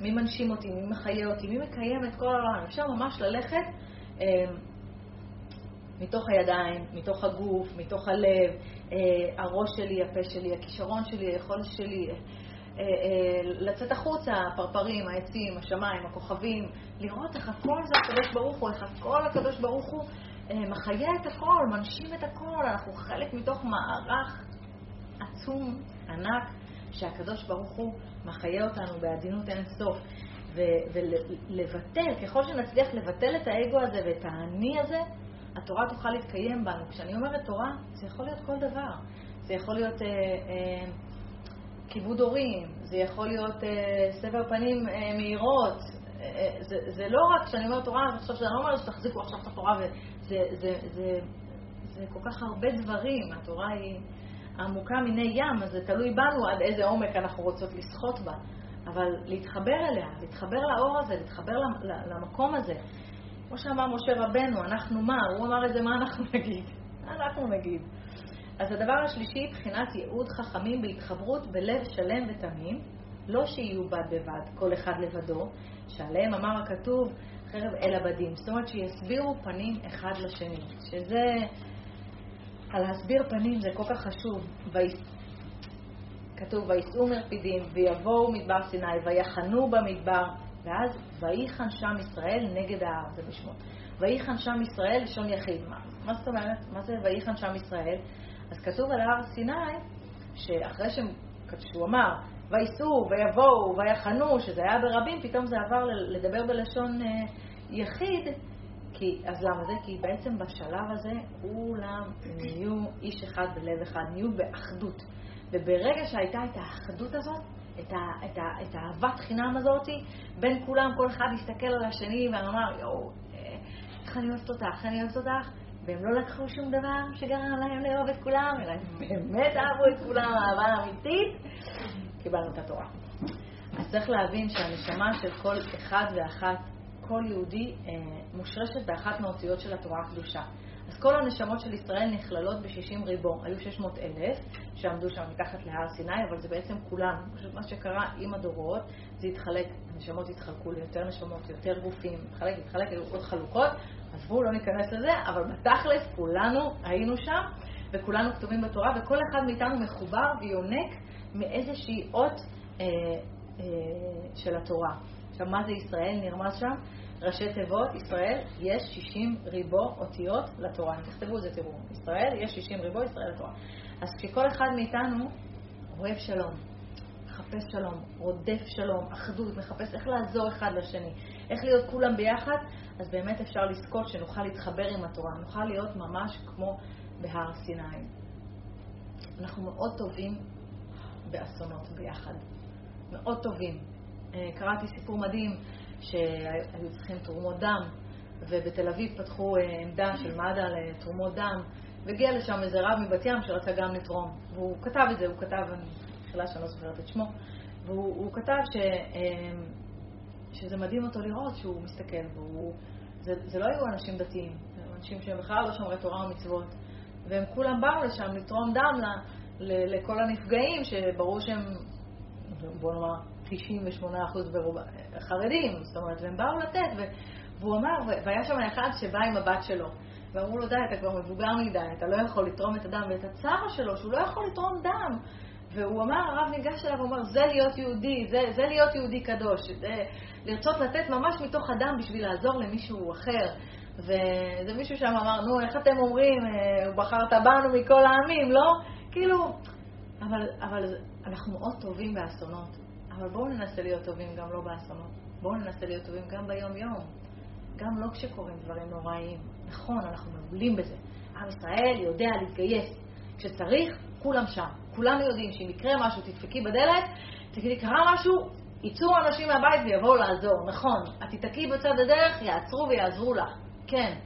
מי מנשים אותי? מי מחיה אותי? מי מקיים את כל העולם? אפשר ממש ללכת מתוך הידיים, מתוך הגוף, מתוך הלב, הראש שלי, הפה שלי, הכישרון שלי, היכולת שלי, לצאת החוצה, הפרפרים, העצים, השמיים, הכוכבים, לראות איך הכל זה הקדוש ברוך הוא, איך הכל הקדוש ברוך הוא מחיה את הכל, מנשים את הכל, אנחנו חלק מתוך מערך עצום, ענק, שהקדוש ברוך הוא מחיה אותנו בעדינות אין סוף. ולבטל, ככל שנצליח לבטל את האגו הזה ואת האני הזה, התורה תוכל להתקיים בנו. כשאני אומרת תורה, זה יכול להיות כל דבר. זה יכול להיות אה, אה, כיבוד הורים, זה יכול להיות אה, סבר פנים אה, מהירות. אה, אה זה, זה לא רק כשאני אומרת תורה, אני חושב שאני לא אומרת שתחזיקו עכשיו את התורה, וזה זה, זה, זה כל כך הרבה דברים. התורה היא עמוקה מיני ים, אז זה תלוי בנו עד איזה עומק אנחנו רוצות לשחות בה. אבל להתחבר אליה, להתחבר לאור הזה, להתחבר למקום הזה. כמו שאמר משה רבנו, אנחנו מה? הוא אמר את זה, מה אנחנו נגיד? מה אנחנו נגיד? אז הדבר השלישי, בחינת ייעוד חכמים בהתחברות בלב שלם ותמים, לא שיהיו בד בבד, כל אחד לבדו, שעליהם אמר הכתוב, חרב אל עבדים. זאת אומרת שיסבירו פנים אחד לשני, שזה, על להסביר פנים זה כל כך חשוב. כתוב, ויסעו מרפידים, ויבואו מדבר סיני, ויחנו במדבר, ואז ויחן שם ישראל נגד ההר, זה בשמות. ויחן שם ישראל לשון יחיד. מה, מה זאת אומרת? מה זה ויחן שם ישראל? אז כתוב על הר סיני, שאחרי שהוא אמר, וייסעו, ויבואו, ויחנו, שזה היה ברבים, פתאום זה עבר לדבר בלשון אה, יחיד. כי, אז למה זה? כי בעצם בשלב הזה כולם נהיו איש אחד בלב אחד, נהיו באחדות. וברגע שהייתה את האחדות הזאת, את, ה, את, ה, את האהבת חינם הזאת, בין כולם, כל אחד הסתכל על השני ואמר, יואו, איך אני אוהבת אותך, איך אני אוהבת אותך, והם לא לקחו שום דבר שגרם להם לאהוב את כולם, אלא הם באמת אהבו את כולם אהבה אמיתית, קיבלנו את התורה. אז צריך להבין שהנשמה של כל אחד ואחת, כל יהודי, אה, מושרשת באחת מהאותיות של התורה הקדושה. אז כל הנשמות של ישראל נכללות ב-60 ריבו. היו 600 אלף שעמדו שם מתחת להר סיני, אבל זה בעצם כולם. פשוט מה שקרה עם הדורות, זה התחלק, הנשמות התחלקו ליותר נשמות, יותר גופים, התחלק, התחלק, היו עוד חלוקות. עזבו, לא ניכנס לזה, אבל בתכלס כולנו היינו שם, וכולנו כתובים בתורה, וכל אחד מאיתנו מחובר ויונק מאיזושהי אות אה, אה, של התורה. עכשיו, מה זה ישראל נרמז שם? ראשי תיבות, ישראל, יש 60 ריבו אותיות לתורה. תכתבו את זה, תראו. ישראל, יש 60 ריבו, ישראל לתורה. אז כשכל אחד מאיתנו אוהב שלום, מחפש שלום, רודף שלום, אחדות, מחפש איך לעזור אחד לשני, איך להיות כולם ביחד, אז באמת אפשר לזכות שנוכל להתחבר עם התורה, נוכל להיות ממש כמו בהר סיני. אנחנו מאוד טובים באסונות ביחד. מאוד טובים. אה, קראתי סיפור מדהים שהיו צריכים תרומות דם, ובתל אביב פתחו אה, עמדה של מד"א לתרומות דם, והגיע לשם איזה רב מבת ים שרצה גם לתרום. והוא כתב את זה, הוא כתב, אני מתחילה שאני לא זוכרת את שמו, והוא כתב ש, אה, שזה מדהים אותו לראות שהוא מסתכל, והוא, זה, זה לא היו אנשים דתיים, אנשים שהם בכלל לא שומרי תורה ומצוות, והם כולם באו לשם לתרום דם ל, ל, לכל הנפגעים, שברור שהם, בוא נאמר, 98% ברוב... חרדים, זאת אומרת, והם באו לתת, ו... והוא אמר, והיה שם אחד שבא עם הבת שלו, ואמרו לו, די, אתה כבר מבוגר מדי, אתה לא יכול לתרום את הדם, ואת הצער שלו, שהוא לא יכול לתרום דם. והוא אמר, הרב ניגש אליו, הוא אמר, זה להיות יהודי, זה, זה להיות יהודי קדוש, זה לרצות לתת ממש מתוך הדם בשביל לעזור למישהו אחר. וזה מישהו שם אמר, נו, איך אתם אומרים, אה, בחרת בנו מכל העמים, לא? כאילו, אבל, אבל אנחנו מאוד טובים באסונות. אבל בואו ננסה להיות טובים גם לא באסונות. בואו ננסה להיות טובים גם ביום-יום. גם לא כשקורים דברים נוראיים. נכון, אנחנו מעולים בזה. עם ישראל יודע להתגייס. כשצריך, כולם שם. כולנו יודעים שאם יקרה משהו, תדפקי בדלת, תגידי, קרה משהו, יצאו אנשים מהבית ויבואו לעזור. נכון, את תיתקעי בצד הדרך, יעצרו ויעזרו לך. כן.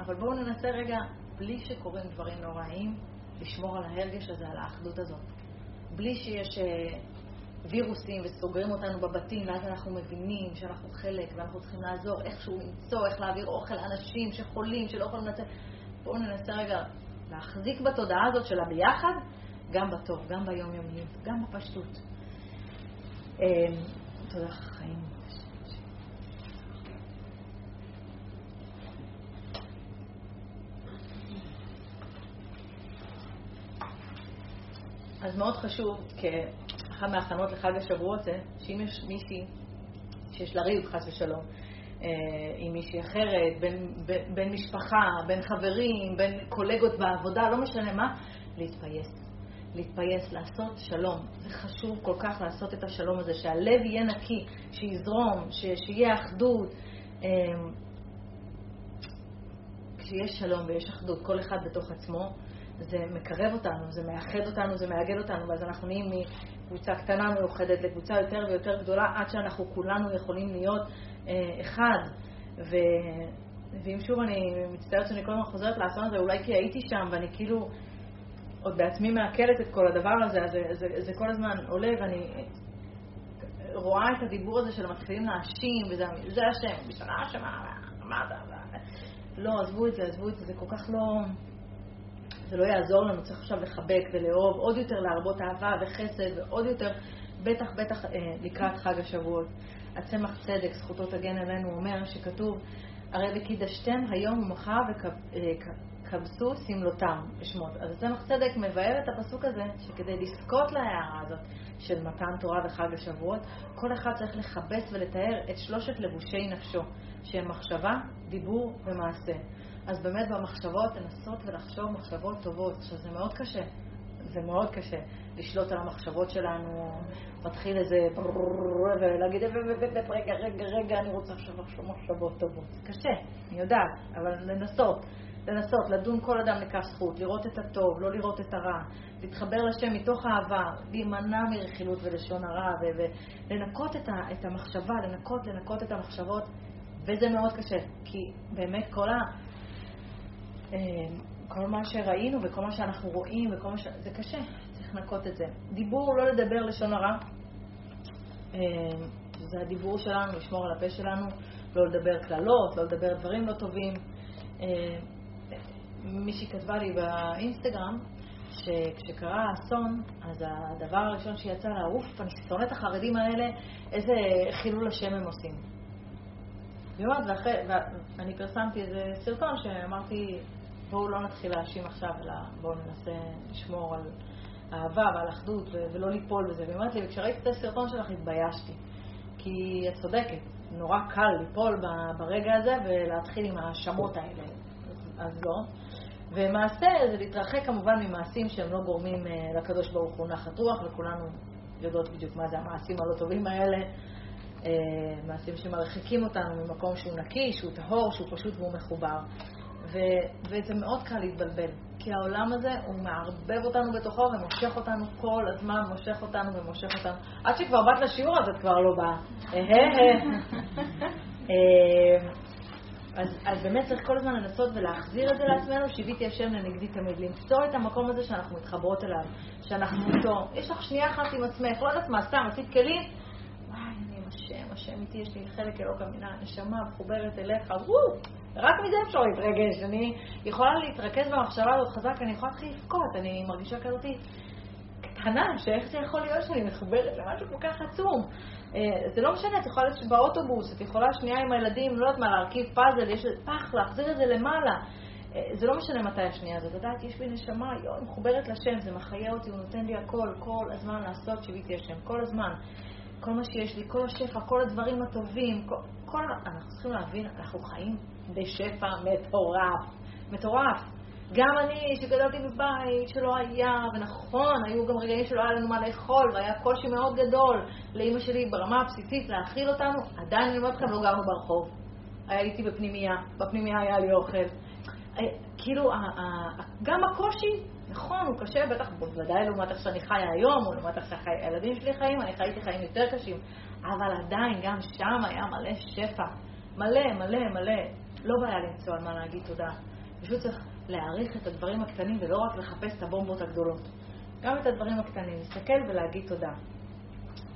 אבל בואו ננסה רגע, בלי שקורים דברים נוראיים, לשמור על ההרגש הזה, על האחדות הזאת. בלי שיש אה, וירוסים וסוגרים אותנו בבתים, ואז אנחנו מבינים שאנחנו חלק ואנחנו צריכים לעזור איכשהו למצוא, איך להעביר אוכל לאנשים שחולים, שלא יכולים לצאת. בואו ננסה רגע להחזיק בתודעה הזאת של הביחד, גם בטוב, גם ביומיומיות, גם בפשטות. אמ, תודה חיים. אז מאוד חשוב, כאחת מההכנות לחג השבועות זה, שאם יש מישהי שיש לה ריב, חס ושלום, אה, עם מישהי אחרת, בין, בין, בין משפחה, בין חברים, בין קולגות בעבודה, לא משנה מה, להתפייס. להתפייס, לעשות שלום. זה חשוב כל כך לעשות את השלום הזה, שהלב יהיה נקי, שיזרום, ש, שיהיה אחדות. אה, כשיש שלום ויש אחדות, כל אחד בתוך עצמו, זה מקרב אותנו, זה מאחד אותנו, זה מאגד אותנו, ואז אנחנו נהיים מקבוצה קטנה מיוחדת לקבוצה יותר ויותר גדולה, עד שאנחנו כולנו יכולים להיות אה, אחד. ו... ואם שוב אני מצטערת שאני כל הזמן חוזרת לאסון הזה, אולי כי הייתי שם ואני כאילו עוד בעצמי מעכלת את כל הדבר הזה, אז זה, זה, זה כל הזמן עולה ואני רואה את הדיבור הזה של מתחילים להאשים, וזה זה השם, בשנה אשמה, מה אתה... לא, עזבו את זה, עזבו את זה, זה כל כך לא... זה לא יעזור לנו, צריך עכשיו לחבק ולאהוב, עוד יותר להרבות אהבה וחסד, ועוד יותר, בטח בטח אה, לקראת חג השבועות. הצמח צדק, זכותו תגן עלינו, אומר שכתוב, הרי וקידשתם היום ומחר וכבסו אה, שמלותם בשמות. אז הצמח צדק מבאר את הפסוק הזה, שכדי לזכות להערה הזאת של מתן תורה וחג השבועות, כל אחד צריך לכבס ולתאר את שלושת לבושי נפשו, שהם מחשבה, דיבור ומעשה. אז באמת במחשבות לנסות ולחשוב מחשבות טובות. עכשיו זה מאוד קשה, זה מאוד קשה לשלוט על המחשבות שלנו, מתחיל איזה ולהגיד רגע, רגע, רגע, אני רוצה עכשיו לחשוב מחשבות טובות. זה קשה, אני יודעת, אבל לנסות. לנסות, לדון כל אדם לכף זכות, לראות את הטוב, לא לראות את הרע, להתחבר לשם מתוך אהבה, להימנע מרכילות ולשון הרע, ולנקות את המחשבה, לנקות, לנקות את המחשבות, וזה מאוד קשה, כי באמת כל ה... אה, כל מה שראינו וכל מה שאנחנו רואים וכל מה ש... זה קשה, צריך לנקות את זה. דיבור, לא לדבר לשון הרע. אה, זה הדיבור שלנו, לשמור על הפה שלנו, לא לדבר קללות, לא לדבר דברים לא טובים. אה, מישהי כתבה לי באינסטגרם, שכשקרה האסון, אז הדבר הראשון שיצא לה, אוף, אני שונאת החרדים האלה, איזה חילול השם הם עושים. ואני פרסמתי איזה סרטון שאמרתי, בואו לא נתחיל להאשים עכשיו, אלא בואו ננסה לשמור על אהבה ועל אחדות ולא ליפול בזה. והיא אומרת לי, וכשראיתי את הסרטון שלך התביישתי. כי את צודקת, נורא קל ליפול ברגע הזה ולהתחיל עם ההאשמות האלה. אז לא. ומעשה זה להתרחק כמובן ממעשים שהם לא גורמים אה, לקדוש ברוך הוא נחת רוח, וכולנו יודעות בדיוק מה זה המעשים הלא טובים האלה. אה, מעשים שמרחיקים אותנו ממקום שהוא נקי, שהוא טהור, שהוא פשוט והוא מחובר. ו, וזה מאוד קל להתבלבל, כי העולם הזה, הוא מערבב אותנו בתוכו ומושך אותנו כל הזמן, מושך אותנו ומושך אותנו. עד שכבר באת לשיעור אז את כבר לא באה. אה, אז, אז באמת צריך כל הזמן לנסות ולהחזיר את זה לעצמנו, שיוויתי השם לנגדי תמיד, למצוא את המקום הזה שאנחנו מתחברות אליו, שאנחנו איתו. יש לך שנייה אחת עם עצמך, לא יודעת מה, סתם, עשית כלים, השם, השם איתי, יש לי חלק אלוקא מן הנשמה מחוברת אליך, וואו, רק מזה אפשר להתרגש. אני יכולה להתרכז במחשבה הזאת חזק, אני יכולה להתחיל לבכות, אני מרגישה כזאת קטנה, שאיך זה יכול להיות שאני מחוברת למשהו כל כך עצום. אה, זה לא משנה, את יכולה להיות באוטובוס, את יכולה שנייה עם הילדים, לא יודעת מה, להרכיב פאזל, יש פח, להחזיר את זה למעלה. אה, זה לא משנה מתי השנייה הזאת. לדעת, יש בי נשמה, יואו, מחוברת לשם, זה מחיה אותי, הוא נותן לי הכל, כל הזמן לעשות שיביתי השם, כל הזמן. כל מה שיש לי, כל השפע, כל הדברים הטובים, כל, כל... אנחנו צריכים להבין, אנחנו חיים בשפע מטורף. מטורף. גם אני, שגדלתי בבית שלא היה, ונכון, היו גם רגעים שלא היה לנו מה לאכול, והיה קושי מאוד גדול לאימא שלי ברמה הבסיסית להאכיל אותנו, עדיין אני אומרת לכם, לא גרנו ברחוב. הייתי בפנימייה, בפנימייה היה לי אוכל. אה, כאילו, גם הקושי, נכון, הוא קשה, בטח, בוודאי לעומת איך שאני חיה היום, או לעומת איך שהילדים שלי חיים, אני חייתי חיים יותר קשים, אבל עדיין, גם שם היה מלא שפע. מלא, מלא, מלא. לא בעיה למצוא על מה להגיד תודה. פשוט צריך להעריך את הדברים הקטנים ולא רק לחפש את הבומבות הגדולות. גם את הדברים הקטנים, להסתכל ולהגיד תודה.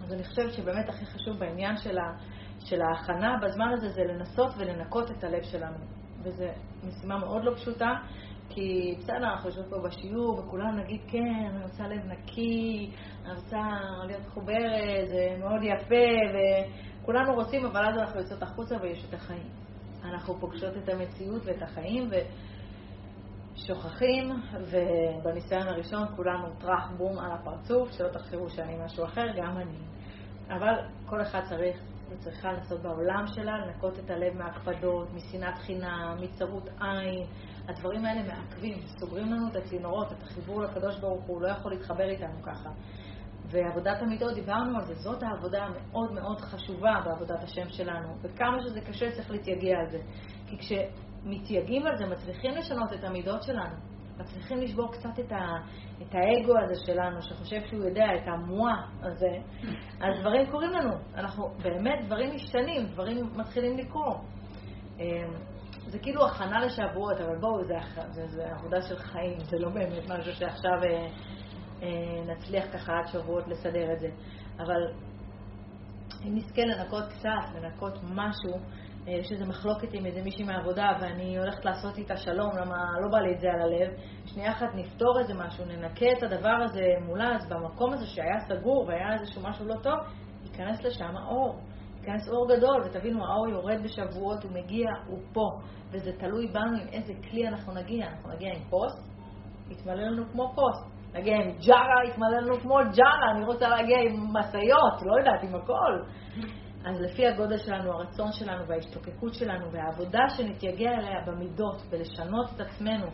אז אני חושבת שבאמת הכי חשוב בעניין של, ה, של ההכנה בזמן הזה זה לנסות ולנקות את הלב שלנו. וזו משימה מאוד לא פשוטה, כי בסדר, אנחנו יושבים פה בשיעור וכולנו נגיד, כן, אני רוצה לב נקי, אני רוצה להיות מחוברת, זה מאוד יפה, וכולנו רוצים, אבל אז אנחנו יוצאות החוצה ויש את החיים. אנחנו פוגשות את המציאות ואת החיים, ו... שוכחים, ובניסיון הראשון כולנו טראח בום על הפרצוף, שלא תחשבו שאני משהו אחר, גם אני. אבל כל אחד צריך וצריכה לעשות בעולם שלה, לנקות את הלב מהקפדות, משנאת חינם, מצרות עין. הדברים האלה מעכבים, סוגרים לנו את הצינורות, את החיבור לקדוש ברוך הוא, לא יכול להתחבר איתנו ככה. ועבודת המידות, דיברנו על זה, זאת העבודה המאוד מאוד חשובה בעבודת השם שלנו, וכמה שזה קשה צריך להתייגע על זה. כי כשמתייגעים על זה, מצליחים לשנות את המידות שלנו, מצליחים לשבור קצת את, ה, את האגו הזה שלנו, שחושב שהוא יודע, את המואה הזה, אז דברים קורים לנו. אנחנו, באמת, דברים משתנים, דברים מתחילים לקרות. זה כאילו הכנה לשבועות, אבל בואו, זה, זה, זה עבודה של חיים, זה לא באמת משהו שעכשיו אה, אה, נצליח ככה עד שבועות לסדר את זה. אבל אם נזכה לנקות קצת, לנקות משהו, אה, יש איזו מחלוקת עם איזה מישהי מהעבודה ואני הולכת לעשות איתה שלום, למה לא בא לי את זה על הלב. שנייה אחת נפתור איזה משהו, ננקה את הדבר הזה מולה, אז במקום הזה שהיה סגור והיה איזשהו משהו לא טוב, ייכנס לשם האור. ייכנס אור גדול, ותבינו, האור יורד בשבועות, הוא מגיע, הוא פה, וזה תלוי בנו עם איזה כלי אנחנו נגיע. אנחנו נגיע עם פוסט, יתמלא לנו כמו פוסט. נגיע עם ג'ארה, יתמלא לנו כמו ג'ארה, אני רוצה להגיע עם משאיות, לא יודעת, עם הכל. אז לפי הגודל שלנו, הרצון שלנו וההשתוקקות שלנו והעבודה שנתייגע אליה במידות ולשנות את עצמנו,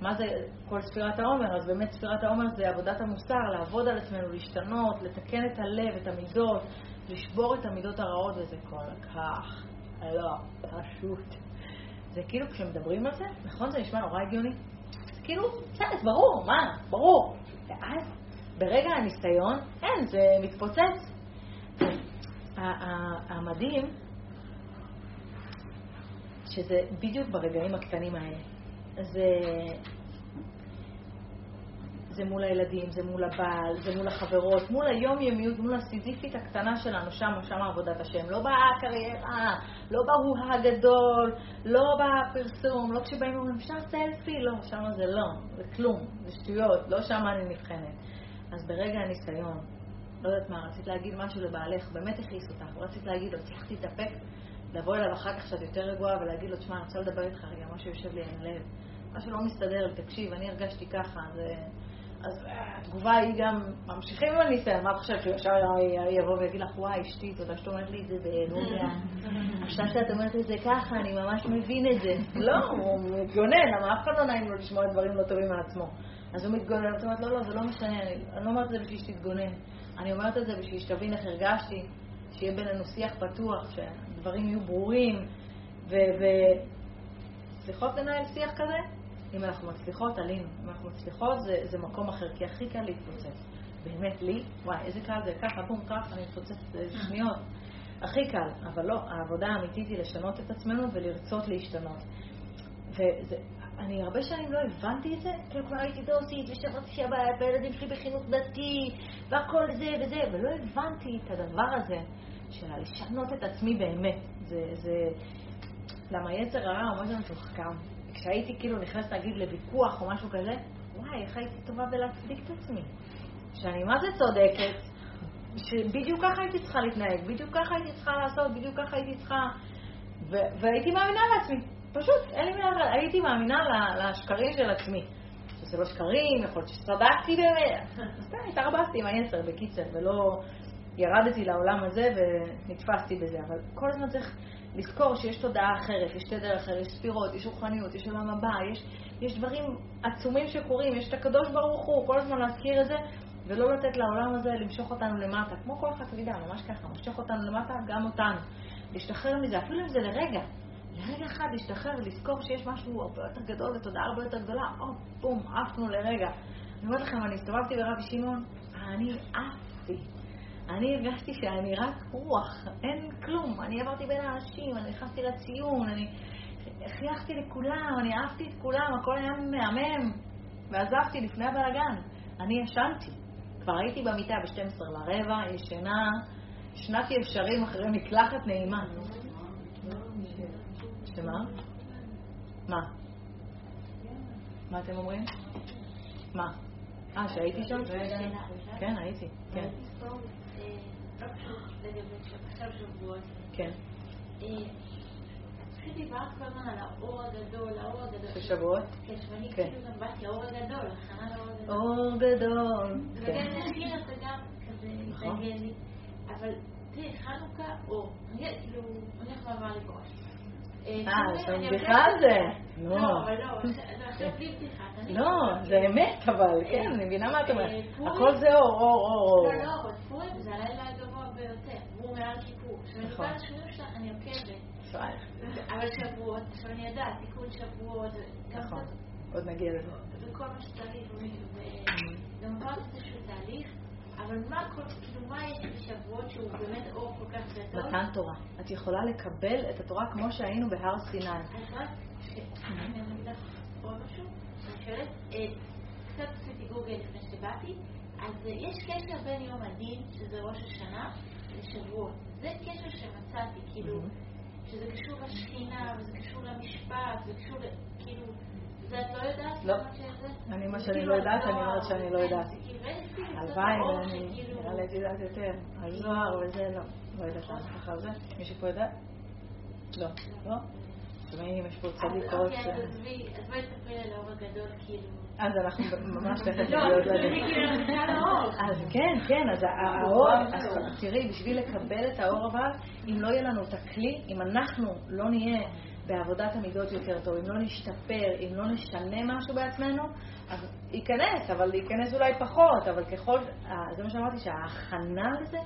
מה זה כל ספירת העומר? אז באמת ספירת העומר זה עבודת המוסר, לעבוד על עצמנו, להשתנות, לתקן את הלב, את המידות, לשבור את המידות הרעות, וזה כל כך לא פשוט. זה כאילו כשמדברים על זה, נכון? זה נשמע נורא הגיוני. זה כאילו, בסדר, ברור, מה? ברור. ואז, ברגע הניסיון, אין, זה מתפוצץ. המדהים, שזה בדיוק ברגעים הקטנים האלה. זה, זה מול הילדים, זה מול הבעל, זה מול החברות, מול היומיומיות, מול הסיזיפית הקטנה שלנו, שם, שם עבודת השם. לא בקריירה, לא בהוא הגדול, לא בפרסום, לא כשבאים ואומרים, אפשר סלפי, לא, שם זה לא, זה כלום, זה שטויות, לא שם אני נבחנת. אז ברגע הניסיון, לא יודעת מה, רצית להגיד משהו לבעלך, באמת הכעיס אותך, רצית להגיד לו, הצלחתי להתאפק, לבוא אליו אחר כך שאת יותר רגועה ולהגיד לו, תשמע, אני רוצה לדבר איתך רגע, משהו יושב לי על הלב, משהו לא מסתדר, תקשיב, אני הרגשתי ככה, זה... אז אה, התגובה היא גם, ממשיכים עם הניסיון, מה את חושבת שהוא ישר יבוא ויגיד לך, וואי, אשתי, תודה שאת אומרת לי את זה באנרגיה. עכשיו שאת אומרת את זה ככה, אני ממש מבין את זה. לא, הוא מתגונן, למה אף אחד לא נעים לו לשמוע דברים לא טובים על עצמו. אז הוא מתגונן, את אומרת, לא, לא, זה לא משנה, אני לא אומרת את זה בשביל שתתגונן. אני אומרת את זה בשביל שתבין איך הרגשתי, שיהיה בינינו שיח פתוח, שהדברים יהיו ברורים, וצריכות לנהל שיח כזה. אם אנחנו מצליחות, עלינו. אם אנחנו מצליחות, זה, זה מקום אחר, כי הכי קל להתפוצץ. באמת, לי, וואי, איזה קל זה, ככה, בום, ככה, אני מתפוצצת שניות. הכי קל, אבל לא, העבודה האמיתית היא לשנות את עצמנו ולרצות להשתנות. ואני הרבה שנים לא הבנתי את זה, כאילו כבר הייתי דוסית ושברתי שבת, והילדים שלי בחינוך דתי, והכל זה וזה, ולא הבנתי את הדבר הזה של לשנות את עצמי באמת. זה, זה... למה יצר הרע הוא משהו מתוחכם. כשהייתי כאילו נכנסת להגיד לוויכוח או משהו כזה, וואי, איך הייתי טובה בלהצדיק את עצמי. שאני מה זה צודקת, שבדיוק ככה הייתי צריכה להתנהג, בדיוק ככה הייתי צריכה לעשות, בדיוק ככה הייתי צריכה... ו- והייתי מאמינה לעצמי, פשוט, אין לי מילה הייתי מאמינה לשקרים של עצמי. שזה לא שקרים, יכול להיות שצדקתי באמת. אז התערבבתי עם היצר בקיצר, ולא ירדתי לעולם הזה ונתפסתי בזה. אבל כל הזמן צריך לזכור שיש תודעה אחרת, יש תדר אחר, יש ספירות, יש רוחניות, יש עולם הבא, יש, יש דברים עצומים שקורים, יש את הקדוש ברוך הוא, כל הזמן להזכיר את זה, ולא לתת לעולם הזה למשוך אותנו למטה, כמו כל חקבידה, ממש ככה, משוך אותנו למטה, גם אותנו. להשתחרר מזה, אפילו אם זה לרגע, לרגע אחד להשתחרר ולזכור שיש משהו הרבה יותר גדול ותודעה הרבה יותר גדולה, או, בום, עפנו לרגע. אני אומרת לכם, אני הסתובבתי ברבי שמעון, אני עפתי. אני הרגשתי שאני רק רוח, אין כלום. אני עברתי בין האנשים, אני נכנסתי לציון, אני חייכתי לכולם, אני אהבתי את כולם, הכל היה מהמם. ועזבתי לפני הבלאגן. אני ישנתי. כבר הייתי במיטה ב-12 לרבע, ישנה, שנתי אפשרים אחרי מקלחת נעימה. שמה? מה? מה אתם אומרים? מה? אה, שהייתי שם? כן, הייתי, כן. כן. דיברת כל הזמן על האור הגדול, האור הגדול. של שבועות? כן, שאני כן. כאילו גם באתי האור הגדול, הכנה לאור הגדול. אור גדול. וגם כן. להכיר את זה גם כזה נכון. מתנגן לי. אבל תראי, חנוכה אור. אני כאילו, יכולה לומר לי בראש. אה, אני בדיחה על זה. לא, לא. אבל לא, זה עכשיו בלי בדיחה. אני- לא, זה אמת אבל, כן, אני מבינה מה את אומרת. אה, הכל זה אור, אור, אור. לא, לא, אבל פורים זה הלילה הגבוה ביותר. הוא מעל כיפור. כשאני נכון. באה לשיעורים שלך אני עוקבת. שואל. אבל שבועות, עכשיו אני יודעת, תיקון שבועות, גם נכון, עוד נגיע לזה. וכל מה שצריך, וגם עברתי איזשהו תהליך, אבל מה כל, כאילו, מה יש בשבועות שהוא באמת אור כל כך גדול? מתן תורה. את יכולה לקבל את התורה כמו שהיינו בהר סיני. אז רק, אני אגיד לך עוד משהו, אני שואלת, אה, קצת עשיתי גוגל לפני שבאתי, אז אה, יש קשר בין יום הדין, שזה ראש השנה, לשבועות. זה קשר שמצאתי, כאילו, שזה קשור לשכינה, וזה קשור למשפט, זה קשור, כאילו, זה את לא יודעת? לא. אני, מה שאני כאילו לא יודעת, אני אומרת שאני לא יודעת. כאילו, קצת הלוואי, שכאילו- נראה לי את יודעת יותר. הזוהר וזה, לא. לא יודעת לענות לך על זה. מישהו פה יודע? לא. לא? יש פה אז צדיקות. אז עזבי, אז בואי תספרי לי על האור הגדול, כאילו. אז אנחנו ממש תכף לא, נגיעות לזה. כאילו. אז כן, כן, אז האור, אז תראי, בשביל לקבל את האור אבל, אם לא יהיה לנו את הכלי, אם אנחנו לא נהיה בעבודת המידות יותר טוב, אם לא נשתפר, אם לא נשנה משהו בעצמנו, אז ייכנס, אבל ייכנס אולי פחות, אבל ככל, אה, זה מה שאמרתי, שההכנה לזה,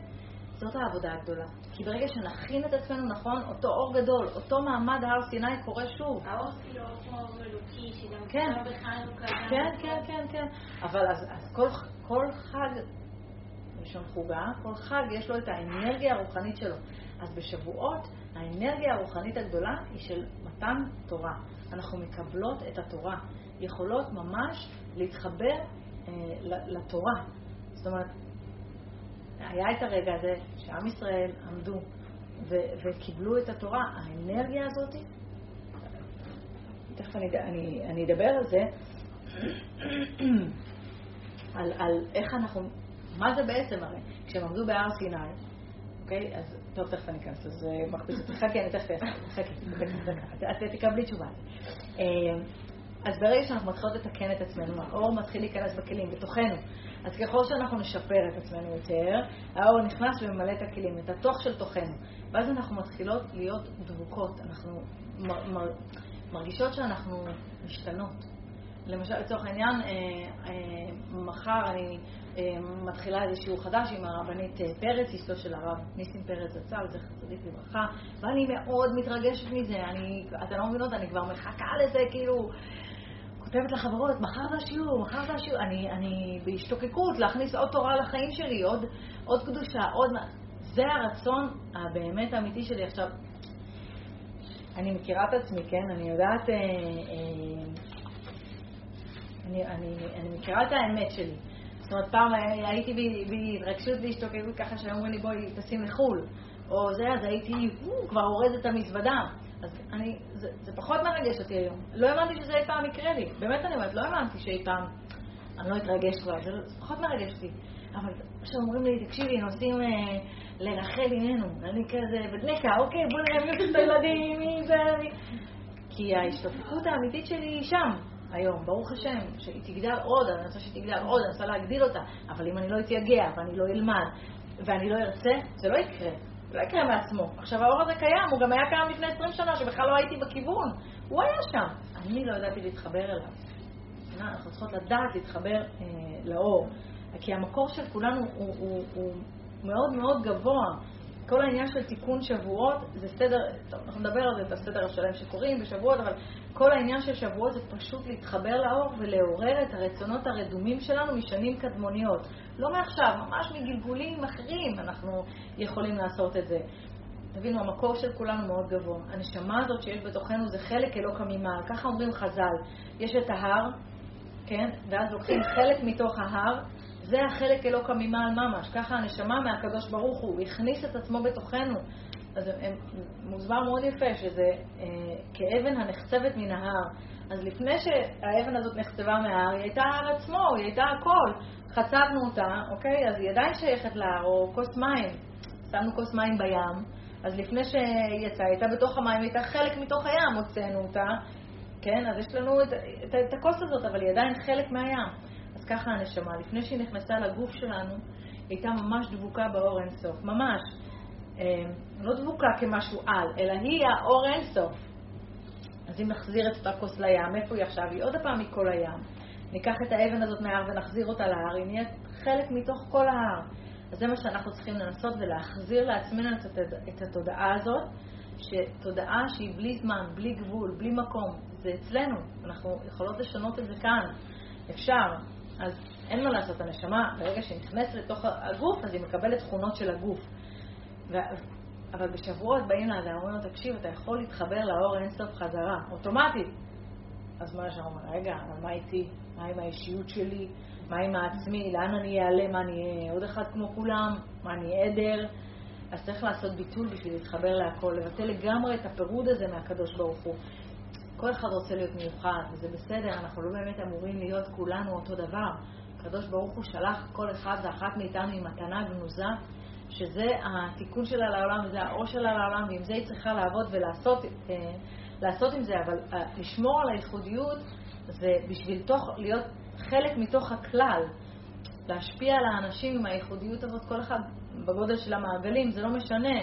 זאת העבודה הגדולה. כי ברגע שנכין את עצמנו נכון, אותו אור גדול, אותו מעמד הר סיני קורה שוב. האור כאילו אור אלוקי, שגם כן. בחנוכה. כן, כן, כן, כן. אבל אז, אז כל, כל חג, ראשון חוגה, כל חג יש לו את האנרגיה הרוחנית שלו. אז בשבועות, האנרגיה הרוחנית הגדולה היא של מתן תורה. אנחנו מקבלות את התורה, יכולות ממש להתחבר אה, לתורה. זאת אומרת, היה את הרגע הזה שעם ישראל עמדו ו- וקיבלו את התורה, האנרגיה הזאת, תכף אני, אני, אני אדבר על זה, על, על איך אנחנו, מה זה בעצם הרי, כשהם עמדו בהר סיני, אוקיי? אז טוב, תכף אני אכנס לזה, מכפיס אותי, חכי, אני תכף אעשה, חכי, את תקבלי תשובה. אה, אז ברגע שאנחנו מתחילות לתקן את עצמנו, האור מתחיל להיכנס בכלים, בתוכנו. אז ככל שאנחנו נשפר את עצמנו יותר, האור נכנס וממלא את הכלים, את התוך של תוכנו. ואז אנחנו מתחילות להיות דבוקות, אנחנו מ- מ- מרגישות שאנחנו משתנות. למשל, לצורך העניין, אה, אה, מחר אני אה, מתחילה איזה שיעור חדש עם הרבנית אה, פרץ, אשתו של הרב ניסים פרץ זצ"ל, זכר צדיק לברכה, ואני מאוד מתרגשת מזה. אני, אתה לא מבינות, אני כבר מחכה לזה, כאילו, כותבת לחברות, מחר זה השיעור, מחר זה השיעור. אני, אני בהשתוקקות להכניס עוד תורה לחיים שלי, עוד, עוד קדושה, עוד... זה הרצון הבאמת האמיתי שלי. עכשיו, אני מכירה את עצמי, כן? אני יודעת... אה, אה, אני, אני, אני מכירה את האמת שלי. זאת אומרת, פעם הייתי בהתרגשות והשתוקקות ככה שהיו אומרים לי, בואי, טסים לחו"ל. או זה, אז הייתי כבר אורזת את המזוודה. אז אני, זה, זה פחות מרגש אותי היום. לא האמנתי שזה אי פעם יקרה לי. באמת אני אומרת, לא האמנתי שאי פעם אני לא אתרגש כבר, זה, זה פחות מרגש אותי. אבל עכשיו אומרים לי, תקשיבי, נוסעים אה, לרחל אימנו. אני כזה, בדלקה, אוקיי, בוא נראה מי את הילדים, מי זה, מי... כי ההשתוקקות האמיתית שלי היא שם. היום, ברוך השם, שהיא תגדל עוד, אני רוצה שהיא תגדל עוד, אני רוצה להגדיל אותה, אבל אם אני לא אתייגע, ואני לא אלמד, ואני לא ארצה, זה לא יקרה. לא יקרה מעצמו. עכשיו, האור הזה קיים, הוא גם היה קיים לפני 20 שנה, שבכלל לא הייתי בכיוון. הוא היה שם. אני לא ידעתי להתחבר אליו. אנחנו צריכות לדעת להתחבר אה, לאור. כי המקור של כולנו הוא, הוא, הוא מאוד מאוד גבוה. כל העניין של תיקון שבועות זה סדר, טוב, אנחנו נדבר על זה, את הסדר השלם שקוראים בשבועות, אבל כל העניין של שבועות זה פשוט להתחבר לאור ולעורר את הרצונות הרדומים שלנו משנים קדמוניות. לא מעכשיו, ממש מגלגולים אחרים אנחנו יכולים לעשות את זה. תבינו, המקור של כולנו מאוד גבוה. הנשמה הזאת שיש בתוכנו זה חלק אלוקא ממעל. ככה אומרים חז"ל. יש את ההר, כן? ואז לוקחים חלק מתוך ההר, זה החלק אלוקא ממעל ממש. ככה הנשמה מהקדוש ברוך הוא, הוא הכניס את עצמו בתוכנו. אז מוסבר מאוד יפה שזה אה, כאבן הנחצבת מן ההר. אז לפני שהאבן הזאת נחצבה מההר, היא הייתה ההר עצמו, היא הייתה הכל. חצבנו אותה, אוקיי? אז היא עדיין שייכת להר, או כוס מים. שמנו כוס מים בים, אז לפני שהיא יצאה, הייתה בתוך המים, הייתה חלק מתוך הים, הוצאנו אותה, כן? אז יש לנו את, את, את הכוס הזאת, אבל היא עדיין חלק מהים. אז ככה הנשמה, לפני שהיא נכנסה לגוף שלנו, היא הייתה ממש דבוקה באור אינסוף, ממש. אה, לא דבוקה כמשהו על, אלא היא האור אינסוף. אז אם נחזיר את אותה כוס לים, איפה היא עכשיו? היא עוד פעם מכל הים. ניקח את האבן הזאת מההר ונחזיר אותה להר, היא נהיית חלק מתוך כל ההר. אז זה מה שאנחנו צריכים לנסות ולהחזיר לעצמנו את התודעה הזאת, שתודעה שהיא בלי זמן, בלי גבול, בלי מקום, זה אצלנו, אנחנו יכולות לשנות את זה כאן, אפשר. אז אין מה לעשות, הנשמה, ברגע שהיא נכנסת לתוך הגוף, אז היא מקבלת תכונות של הגוף. ו... אבל בשבועות באים לאדם, אומרים לו, תקשיב, אתה יכול להתחבר לאור אינסוף חזרה, אוטומטית. אז מה שאנחנו אומרים, רגע, אבל מה איתי? מה עם האישיות שלי? מה עם העצמי? לאן אני אעלה? מה אני אהיה עוד אחד כמו כולם? מה אני עדר? אז צריך לעשות ביטול בשביל להתחבר להכל, לבטל לגמרי את הפירוד הזה מהקדוש ברוך הוא. כל אחד רוצה להיות מיוחד, וזה בסדר, אנחנו לא באמת אמורים להיות כולנו אותו דבר. הקדוש ברוך הוא שלח כל אחד ואחת מאיתנו עם מתנה גנוזה, שזה התיקון שלה לעולם, וזה האור שלה לעולם, ועם זה היא צריכה לעבוד ולעשות אה, לעשות עם זה, אבל אה, לשמור על הייחודיות זה בשביל תוך, להיות חלק מתוך הכלל, להשפיע על האנשים עם הייחודיות הזאת, כל אחד בגודל של המעגלים, זה לא משנה.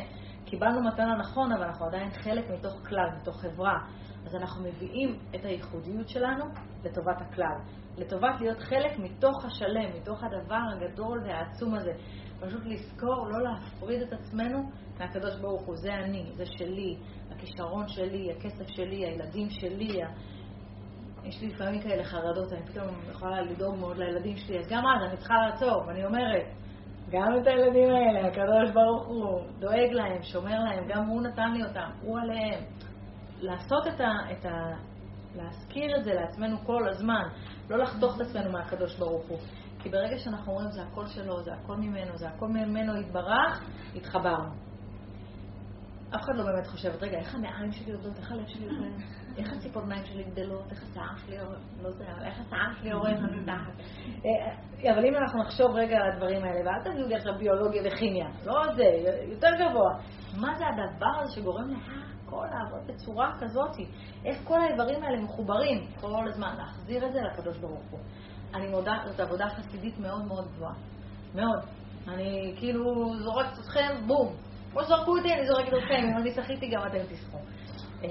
קיבלנו מתנה נכון, אבל אנחנו עדיין חלק מתוך כלל, מתוך חברה. אז אנחנו מביאים את הייחודיות שלנו לטובת הכלל, לטובת להיות חלק מתוך השלם, מתוך הדבר הגדול והעצום הזה. פשוט לזכור לא להפריד את עצמנו מהקדוש ברוך הוא. זה אני, זה שלי, הכישרון שלי, הכסף שלי, הילדים שלי. ה... יש לי לפעמים כאלה חרדות, אני פתאום יכולה לדאוג מאוד לילדים שלי, אז גם אז אני צריכה לעצור, ואני אומרת, גם את הילדים האלה, הקדוש ברוך הוא דואג להם, שומר להם, גם הוא נתן לי אותם, הוא עליהם. לעשות את ה... את ה להזכיר את זה לעצמנו כל הזמן, לא לחתוך את עצמנו מהקדוש ברוך הוא. כי ברגע שאנחנו אומרים זה הכל שלו, זה הכל ממנו, זה הכל ממנו יתברך, התחברנו. אף אחד לא באמת חושבת, רגע, איך הנעיים שלי עובדות, איך הלב שלי עובד, איך הציפורניים שלי גדלות, איך השיער שלי יורד, לא יודע, איך השיער שלי יורד מתחת. אה, אבל אם אנחנו נחשוב רגע על הדברים האלה, ואל תביאו לי עכשיו ביולוגיה וכימיה, לא זה, יותר גבוה. מה זה הדבר הזה שגורם להכל לעבוד בצורה כזאת? איך כל האיברים האלה מחוברים כל הזמן? להחזיר את זה לקדוש ברוך הוא. אני מודה, זאת עבודה חסידית מאוד מאוד גבוהה. מאוד. אני כאילו זורקת אתכם, בום. כמו שזרקו אותי, אני זורקת אתכם. אם אני שחיתי, גם אתם תשחו. אמ,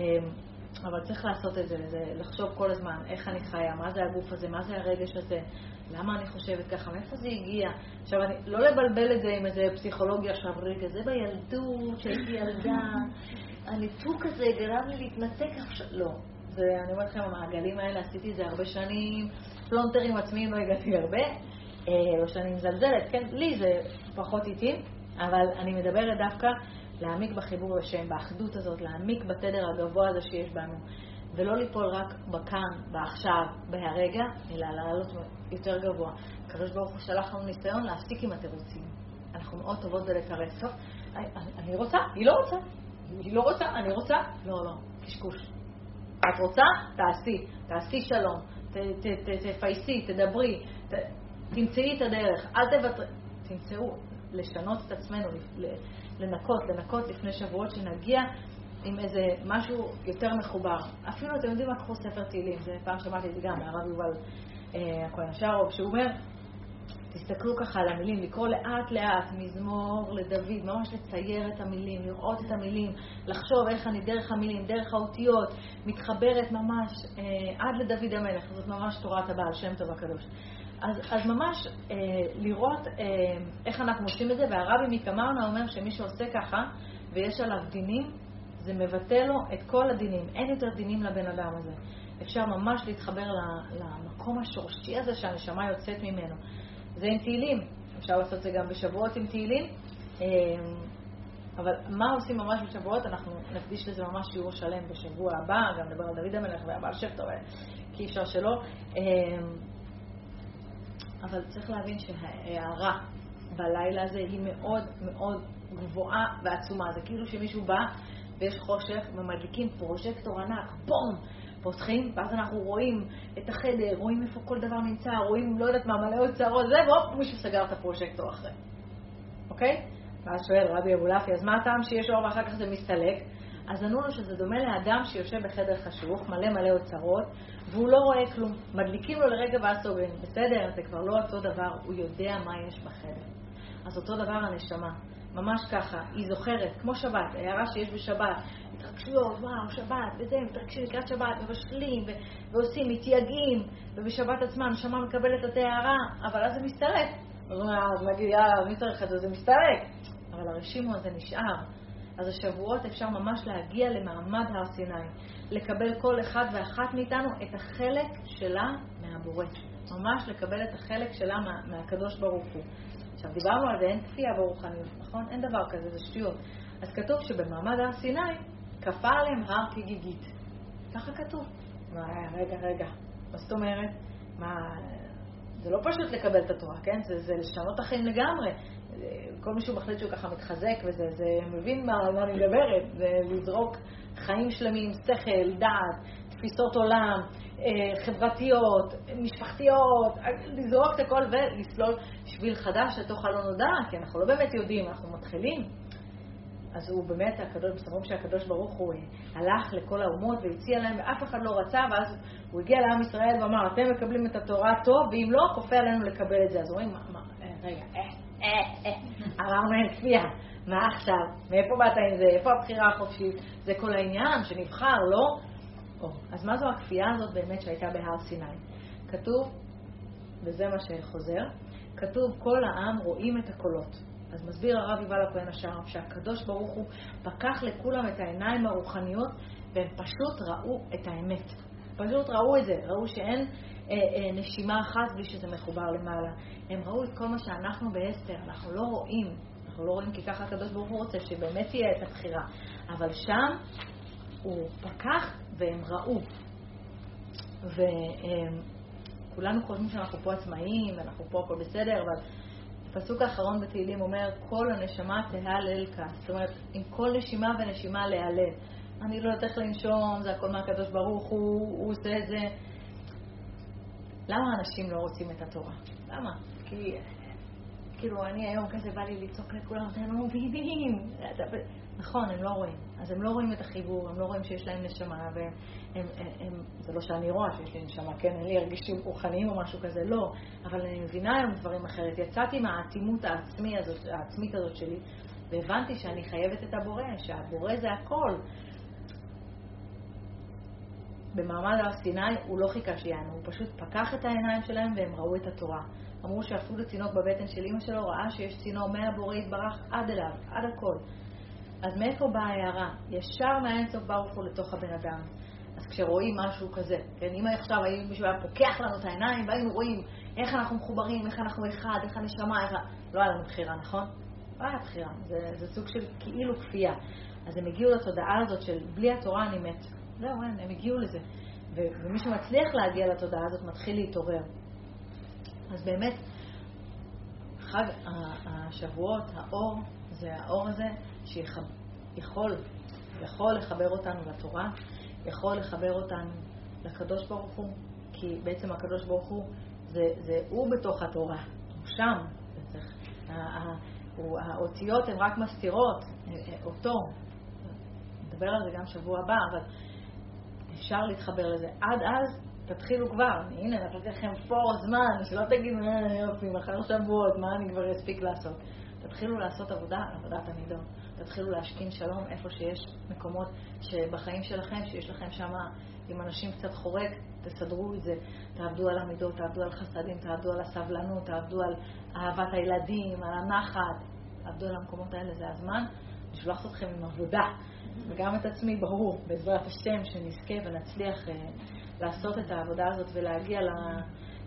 אבל צריך לעשות את זה, זה לחשוב כל הזמן איך אני חיה, מה זה הגוף הזה, מה זה הרגש הזה, למה אני חושבת ככה, מאיפה זה הגיע. עכשיו, אני, לא לבלבל את זה עם איזה פסיכולוגיה רגע, זה בילדות, שהייתי ילדה, הניתוק הזה גרם לי להתנתק עכשיו, לא. זה, אני אומרת לכם, המעגלים האלה, עשיתי את זה הרבה שנים, פלונטרים עצמיים לא הגעתי הרבה, אה, לא שאני מזלזלת, כן, לי זה פחות איטי, אבל אני מדברת דווקא להעמיק בחיבור לשם, באחדות הזאת, להעמיק בתדר הגבוה הזה שיש בנו, ולא ליפול רק בכאן, בעכשיו, בהרגע, אלא לעלות יותר גבוה. הקדוש ברוך הוא שלח לנו ניסיון להפסיק עם התירוצים. אנחנו מאוד טובות בלתרץ. טוב, אני רוצה, היא לא רוצה. היא לא רוצה, אני רוצה. לא, לא, קשקוש. את רוצה? תעשי. תעשי שלום. תפייסי, תדברי, תמצאי את הדרך, אל תוותרי. תמצאו, לשנות את עצמנו, לנקות, לנקות לפני שבועות שנגיע עם איזה משהו יותר מחובר. אפילו, אתם יודעים מה, קחו ספר תהילים, זה פעם שמעתי את זה גם מהרב יובל אה, הכהן השארוב, שהוא אומר, תסתכלו ככה על המילים, לקרוא לאט לאט, מזמור לדוד, ממש לצייר את המילים, לראות את המילים, לחשוב איך אני דרך המילים, דרך האותיות, מתחברת ממש אה, עד לדוד המלך, זאת ממש תורת הבעל שם טוב הקדוש. אז, אז ממש אה, לראות אה, איך אנחנו עושים את זה, והרבי מקמרנה אומר שמי שעושה ככה, ויש עליו דינים, זה מבטא לו את כל הדינים. אין יותר דינים לבן אדם הזה. אפשר ממש להתחבר למקום השורשי הזה שהנשמה יוצאת ממנו. זה עם תהילים, אפשר לעשות את זה גם בשבועות עם תהילים. אה, אבל מה עושים ממש בשבועות? אנחנו נקדיש לזה ממש שיעור שלם בשבוע הבא, גם נדבר על דוד המלך והבעל שם טוב, כי אפשר שלא. אה, אבל צריך להבין שההערה בלילה הזה היא מאוד מאוד גבוהה ועצומה. זה כאילו שמישהו בא ויש חושך ומדליקים פרוז'קטור ענק, בום! פותחים, ואז אנחנו רואים את החדר, רואים איפה כל דבר נמצא, רואים, לא יודעת מה, מלא עוד שערות, זה, והופ, מישהו סגר את הפרוז'קטור אחרי. אוקיי? ואז שואל רבי אבולעפי, אז מה הטעם שיש אור ואחר כך זה מסתלק? אז ענו לו שזה דומה לאדם שיושב בחדר חשוך, מלא מלא אוצרות, והוא לא רואה כלום. מדליקים לו לרגע ואז סוגרים. בסדר, זה כבר לא אותו דבר, הוא יודע מה יש בחדר. אז אותו דבר הנשמה. ממש ככה, היא זוכרת, כמו שבת, הערה שיש בשבת, התרגשויות, וואו, שבת, וזה, מתרגשים לקראת שבת, מבשלים, ו- ועושים, מתייגעים, ובשבת עצמה הנשמה מקבלת את ההערה, אבל אז זה מסתלק. אז נגיד, יאללה, מי צריך את זה? זה מסתלק. אבל הרשימו הזה נשאר. אז השבועות אפשר ממש להגיע למעמד הר סיני, לקבל כל אחד ואחת מאיתנו את החלק שלה מהבורא. ממש לקבל את החלק שלה מה, מהקדוש ברוך הוא. עכשיו, דיברנו על זה, אין כפייה ברוחניות, נכון? אין דבר כזה, זה שטויות. אז כתוב שבמעמד הר סיני כפה עליהם הר כגיגית. ככה כתוב. מה, רגע, רגע, מה זאת אומרת? מה, זה לא פשוט לקבל את התורה, כן? זה, זה לשנות החיים לגמרי. כל מי שהוא מחליט שהוא ככה מתחזק וזה, זה מבין מה, מה אני מדברת, זה לזרוק חיים שלמים, שכל, דעת, תפיסות עולם, אה, חברתיות, משפחתיות, לזרוק את הכל ולסלול שביל חדש לתוך הלא נודע, כי אנחנו לא באמת יודעים, אנחנו מתחילים. אז הוא באמת, הקדוש, מסתברים שהקדוש ברוך הוא הלך לכל האומות והציע להם, ואף אחד לא רצה, ואז הוא הגיע לעם ישראל ואמר, אתם מקבלים את התורה טוב, ואם לא, כופה עלינו לקבל את זה. אז מה, אה, רגע, אה, אה, אה, אמרנו אין כפייה, מה עכשיו? מאיפה באת עם זה? איפה הבחירה החופשית? זה כל העניין, שנבחר, לא? אז מה זו הכפייה הזאת באמת שהייתה בהר סיני? כתוב, וזה מה שחוזר, כתוב כל העם רואים את הקולות. אז מסביר הרב יובל הכהן השער שהקדוש ברוך הוא פקח לכולם את העיניים הרוחניות והם פשוט ראו את האמת. פשוט ראו את זה, ראו שאין אה, אה, נשימה אחת בלי שזה מחובר למעלה. הם ראו את כל מה שאנחנו באסתר, אנחנו לא רואים. אנחנו לא רואים כי ככה הקדוש ברוך הוא רוצה שבאמת תהיה את הבחירה. אבל שם הוא פקח והם ראו. וכולנו חושבים שאנחנו פה עצמאים, ואנחנו פה הכל בסדר, אבל הפסוק האחרון בתהילים אומר, כל הנשמה תהלל כאן. זאת אומרת, עם כל נשימה ונשימה להלל. אני לא יודעת איך לנשום, זה הכל מהקדוש ברוך הוא, הוא את זה. למה אנשים לא רוצים את התורה? למה? כי כאילו, אני היום כזה בא לי לצעוק לכולם, אתם לא מבינים. נכון, הם לא רואים. אז הם לא רואים את החיבור, הם לא רואים שיש להם נשמה, והם, הם, הם, זה לא שאני רואה שיש לי נשמה, כן, אין לי הרגישים רוחניים או משהו כזה, לא. אבל אני מבינה היום דברים אחרת. יצאתי מהאטימות הזאת, העצמית הזאת שלי, והבנתי שאני חייבת את הבורא, שהבורא זה הכל. במעמד הר סיני הוא לא חיכה שיענו, הוא פשוט פקח את העיניים שלהם והם ראו את התורה. אמרו שאפילו תינוק בבטן של אימא שלו ראה שיש צינור מהבורא יתברך עד אליו, עד הכל. אז מאיפה באה ההערה? ישר מהאינסוף ברוך הוא לתוך הבן אדם. אז כשרואים משהו כזה, כן, אם עכשיו היו מישהו היה פוקח לנו את העיניים והיינו רואים איך אנחנו מחוברים, איך אנחנו אחד, איך הנשמה, איך... לא היה לנו בחירה, נכון? לא היה בחירה, זה, זה סוג של כאילו כפייה. אז הם הגיעו לתודעה הזאת של בלי התורה אני מת. זהו, אין, הם הגיעו לזה. ומי שמצליח להגיע לתודעה הזאת מתחיל להתעורר. אז באמת, חג השבועות, האור, זה האור הזה שיכול יכול לחבר אותנו לתורה, יכול לחבר אותנו לקדוש ברוך הוא, כי בעצם הקדוש ברוך הוא, זה, זה הוא בתוך התורה, הוא שם. האותיות הן רק מסתירות אותו. נדבר על זה גם שבוע הבא, אבל אפשר להתחבר לזה. עד אז תתחילו כבר, הנה, נתתי לכם פה זמן, שלא תגידו, אה, יופי, מחר שבועות, מה אני כבר אספיק לעשות? תתחילו לעשות עבודה, עבודת המידות. תתחילו להשכין שלום איפה שיש מקומות שבחיים שלכם, שיש לכם שם עם אנשים קצת חורק, תסדרו את זה. תעבדו על המידות, תעבדו על חסדים, תעבדו על הסבלנות, תעבדו על אהבת הילדים, על הנחת, תעבדו על המקומות האלה, זה הזמן לשלוח אתכם עם עבודה. וגם את עצמי, ברור, בעזרת השם, שנזכה ונצליח אה, לעשות את העבודה הזאת ולהגיע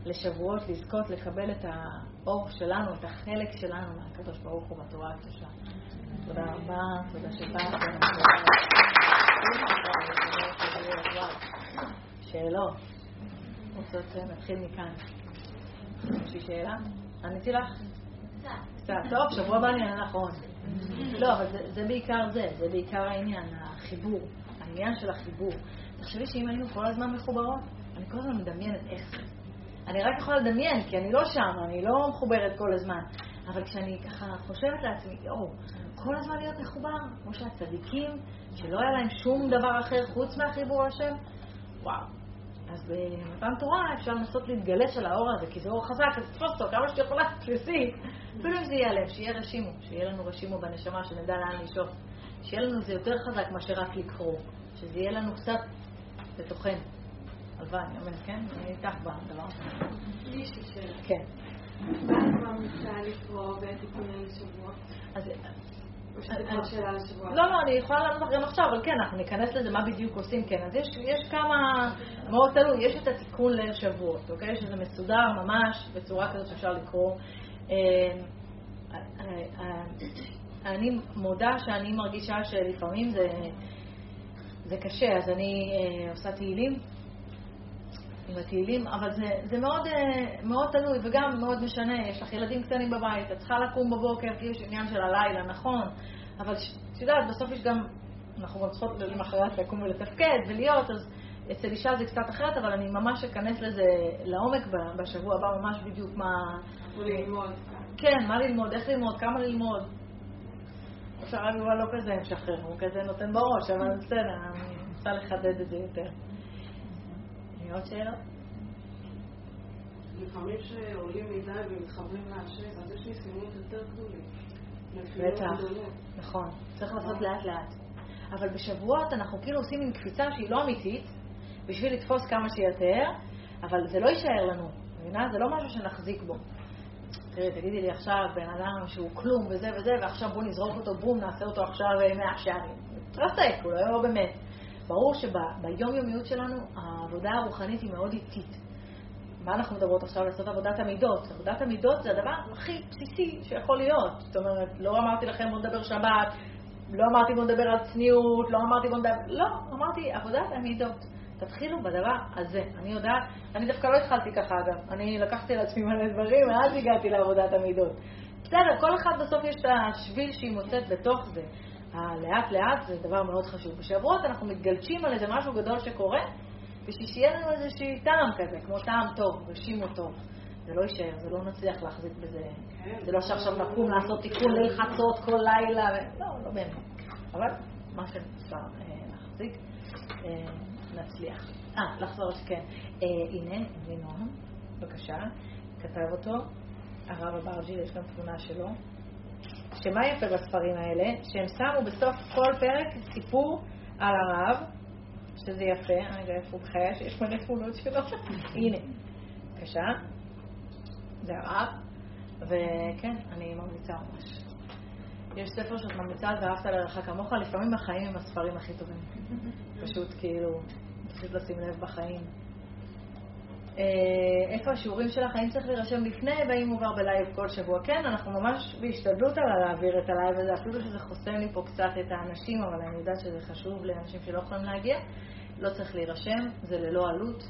לשבועות, לזכות לקבל את האור שלנו, את החלק שלנו מהקדוש ברוך הוא בתורה הקדושה. תודה רבה, תודה שבאתם. שאלות? רוצות נתחיל מכאן. יש לי שאלה? עניתי לך? קצת. טוב, שבוע הבא אני אענה נכון. לא, אבל זה בעיקר זה, זה בעיקר העניין, החיבור, העניין של החיבור. תחשבי שאם היינו כל הזמן מחוברות, אני כל הזמן מדמיינת איך זה. אני רק יכולה לדמיין, כי אני לא שם, אני לא מחוברת כל הזמן. אבל כשאני ככה חושבת לעצמי, יואו, כל הזמן להיות מחובר, כמו שהצדיקים, שלא היה להם שום דבר אחר חוץ מהחיבור לשם, וואו. אז במתן תורה אפשר לנסות להתגלש על האור הזה, כי זה אור חזק, אז תתפוס אותו כמה שאתה יכולה, תפסי. אפילו אם זה יהיה לב, שיהיה רשימו, שיהיה לנו רשימו בנשמה, שנדע לאן לשאוף. שיהיה לנו זה יותר חזק מאשר רק לקרוא, שזה יהיה לנו קצת בתוכנו. הלוואי, אני אומרת, כן? אני איתך בדבר הזה. יש לי שאלה. כן. מה את ממליצה לקרוא בתיקוני לשבוע? שאלה לשבוע? לא, לא, אני יכולה לענות לך גם עכשיו, אבל כן, אנחנו ניכנס לזה, מה בדיוק עושים, כן. אז יש, יש כמה, מאוד תלוי, יש את התיקון ליל שבועות, אוקיי? שזה מסודר ממש בצורה כזאת שאפשר לקרוא. אה, אה, אה, אני מודה שאני מרגישה שלפעמים זה, זה קשה, אז אני עושה תהילים. עם התהילים, אבל זה, זה מאוד, מאוד תלוי וגם מאוד משנה. יש לך ילדים קטנים בבית, את צריכה לקום בבוקר, כי יש עניין של הלילה, נכון, אבל את יודעת, בסוף יש גם, אנחנו גם צריכות למחרת לקום ולתפקד ולהיות, אז אצל אישה זה קצת אחרת, אבל אני ממש אכנס לזה לעומק בשבוע הבא, ממש בדיוק מה... ללמוד. כן, מה ללמוד, איך ללמוד, כמה ללמוד. עכשיו יובל לא כזה משחרר, הוא כזה נותן בראש, אבל בסדר, אני רוצה לחדד את זה יותר. עוד שאלות? לפעמים כשעולים מדי ומתחברים להשם, אז יש ניסיונות יותר גדולים. בטח, נכון. צריך לעשות לאט לאט. אבל בשבועות אנחנו כאילו עושים עם קפיצה שהיא לא אמיתית, בשביל לתפוס כמה שיותר, אבל זה לא יישאר לנו, מבינה? זה לא משהו שנחזיק בו. תראי, תגידי לי עכשיו בן אדם שהוא כלום וזה וזה, ועכשיו בוא נזרוק אותו, בום, נעשה אותו עכשיו מאה שערים. תרסק, הוא לא באמת. ברור שביומיומיות שלנו העבודה הרוחנית היא מאוד איטית. מה אנחנו מדברות עכשיו לעשות עבודת המידות? עבודת המידות זה הדבר הכי בסיסי שיכול להיות. זאת אומרת, לא אמרתי לכם בואו נדבר שבת, לא אמרתי בואו נדבר על צניעות, לא אמרתי בואו נדבר... לא, אמרתי עבודת המידות. תתחילו בדבר הזה. אני יודעת, אני דווקא לא התחלתי ככה אגב. אני לקחתי לעצמי מלא דברים, ואז הגעתי לעבודת המידות. בסדר, כל אחד בסוף יש את השביל שהיא מוצאת בתוך זה. הלאט לאט זה דבר מאוד חשוב. בשבועות אנחנו מתגלשים על איזה משהו גדול שקורה, בשביל שיהיה לנו איזשהו טעם כזה, כמו טעם טוב, רשימו טוב. זה לא יישאר, זה לא נצליח להחזיק בזה. כן. זה לא שעכשיו נקום לעשות תיקון ליל חצות כל לילה. לא, לא באמת. אבל מה שאפשר אה, להחזיק, אה, נצליח. אה, לחזור שכן. אה, הנה, אבי נועם, בבקשה, כתב אותו, הרב אברג'י, יש גם תמונה שלו. שמה יפה בספרים האלה? שהם שמו בסוף כל פרק סיפור על הרב, שזה יפה, רגע, איפה הוא בחיי שיש מלא תמונות שלו? הנה, בבקשה. זה הרב, וכן, אני ממליצה ממש. יש ספר שאת ממליצה ואהבת לרעך כמוך, לפעמים החיים הם הספרים הכי טובים. פשוט כאילו, פשוט לשים לב בחיים. אה, איפה השיעורים שלך, האם צריך להירשם לפני והאם עובר בלייב כל שבוע. כן, אנחנו ממש בהשתדלות על להעביר את הלייב הזה, אפילו שזה חוסם לי פה קצת את האנשים, אבל אני יודעת שזה חשוב לאנשים שלא יכולים להגיע. לא צריך להירשם, זה ללא עלות.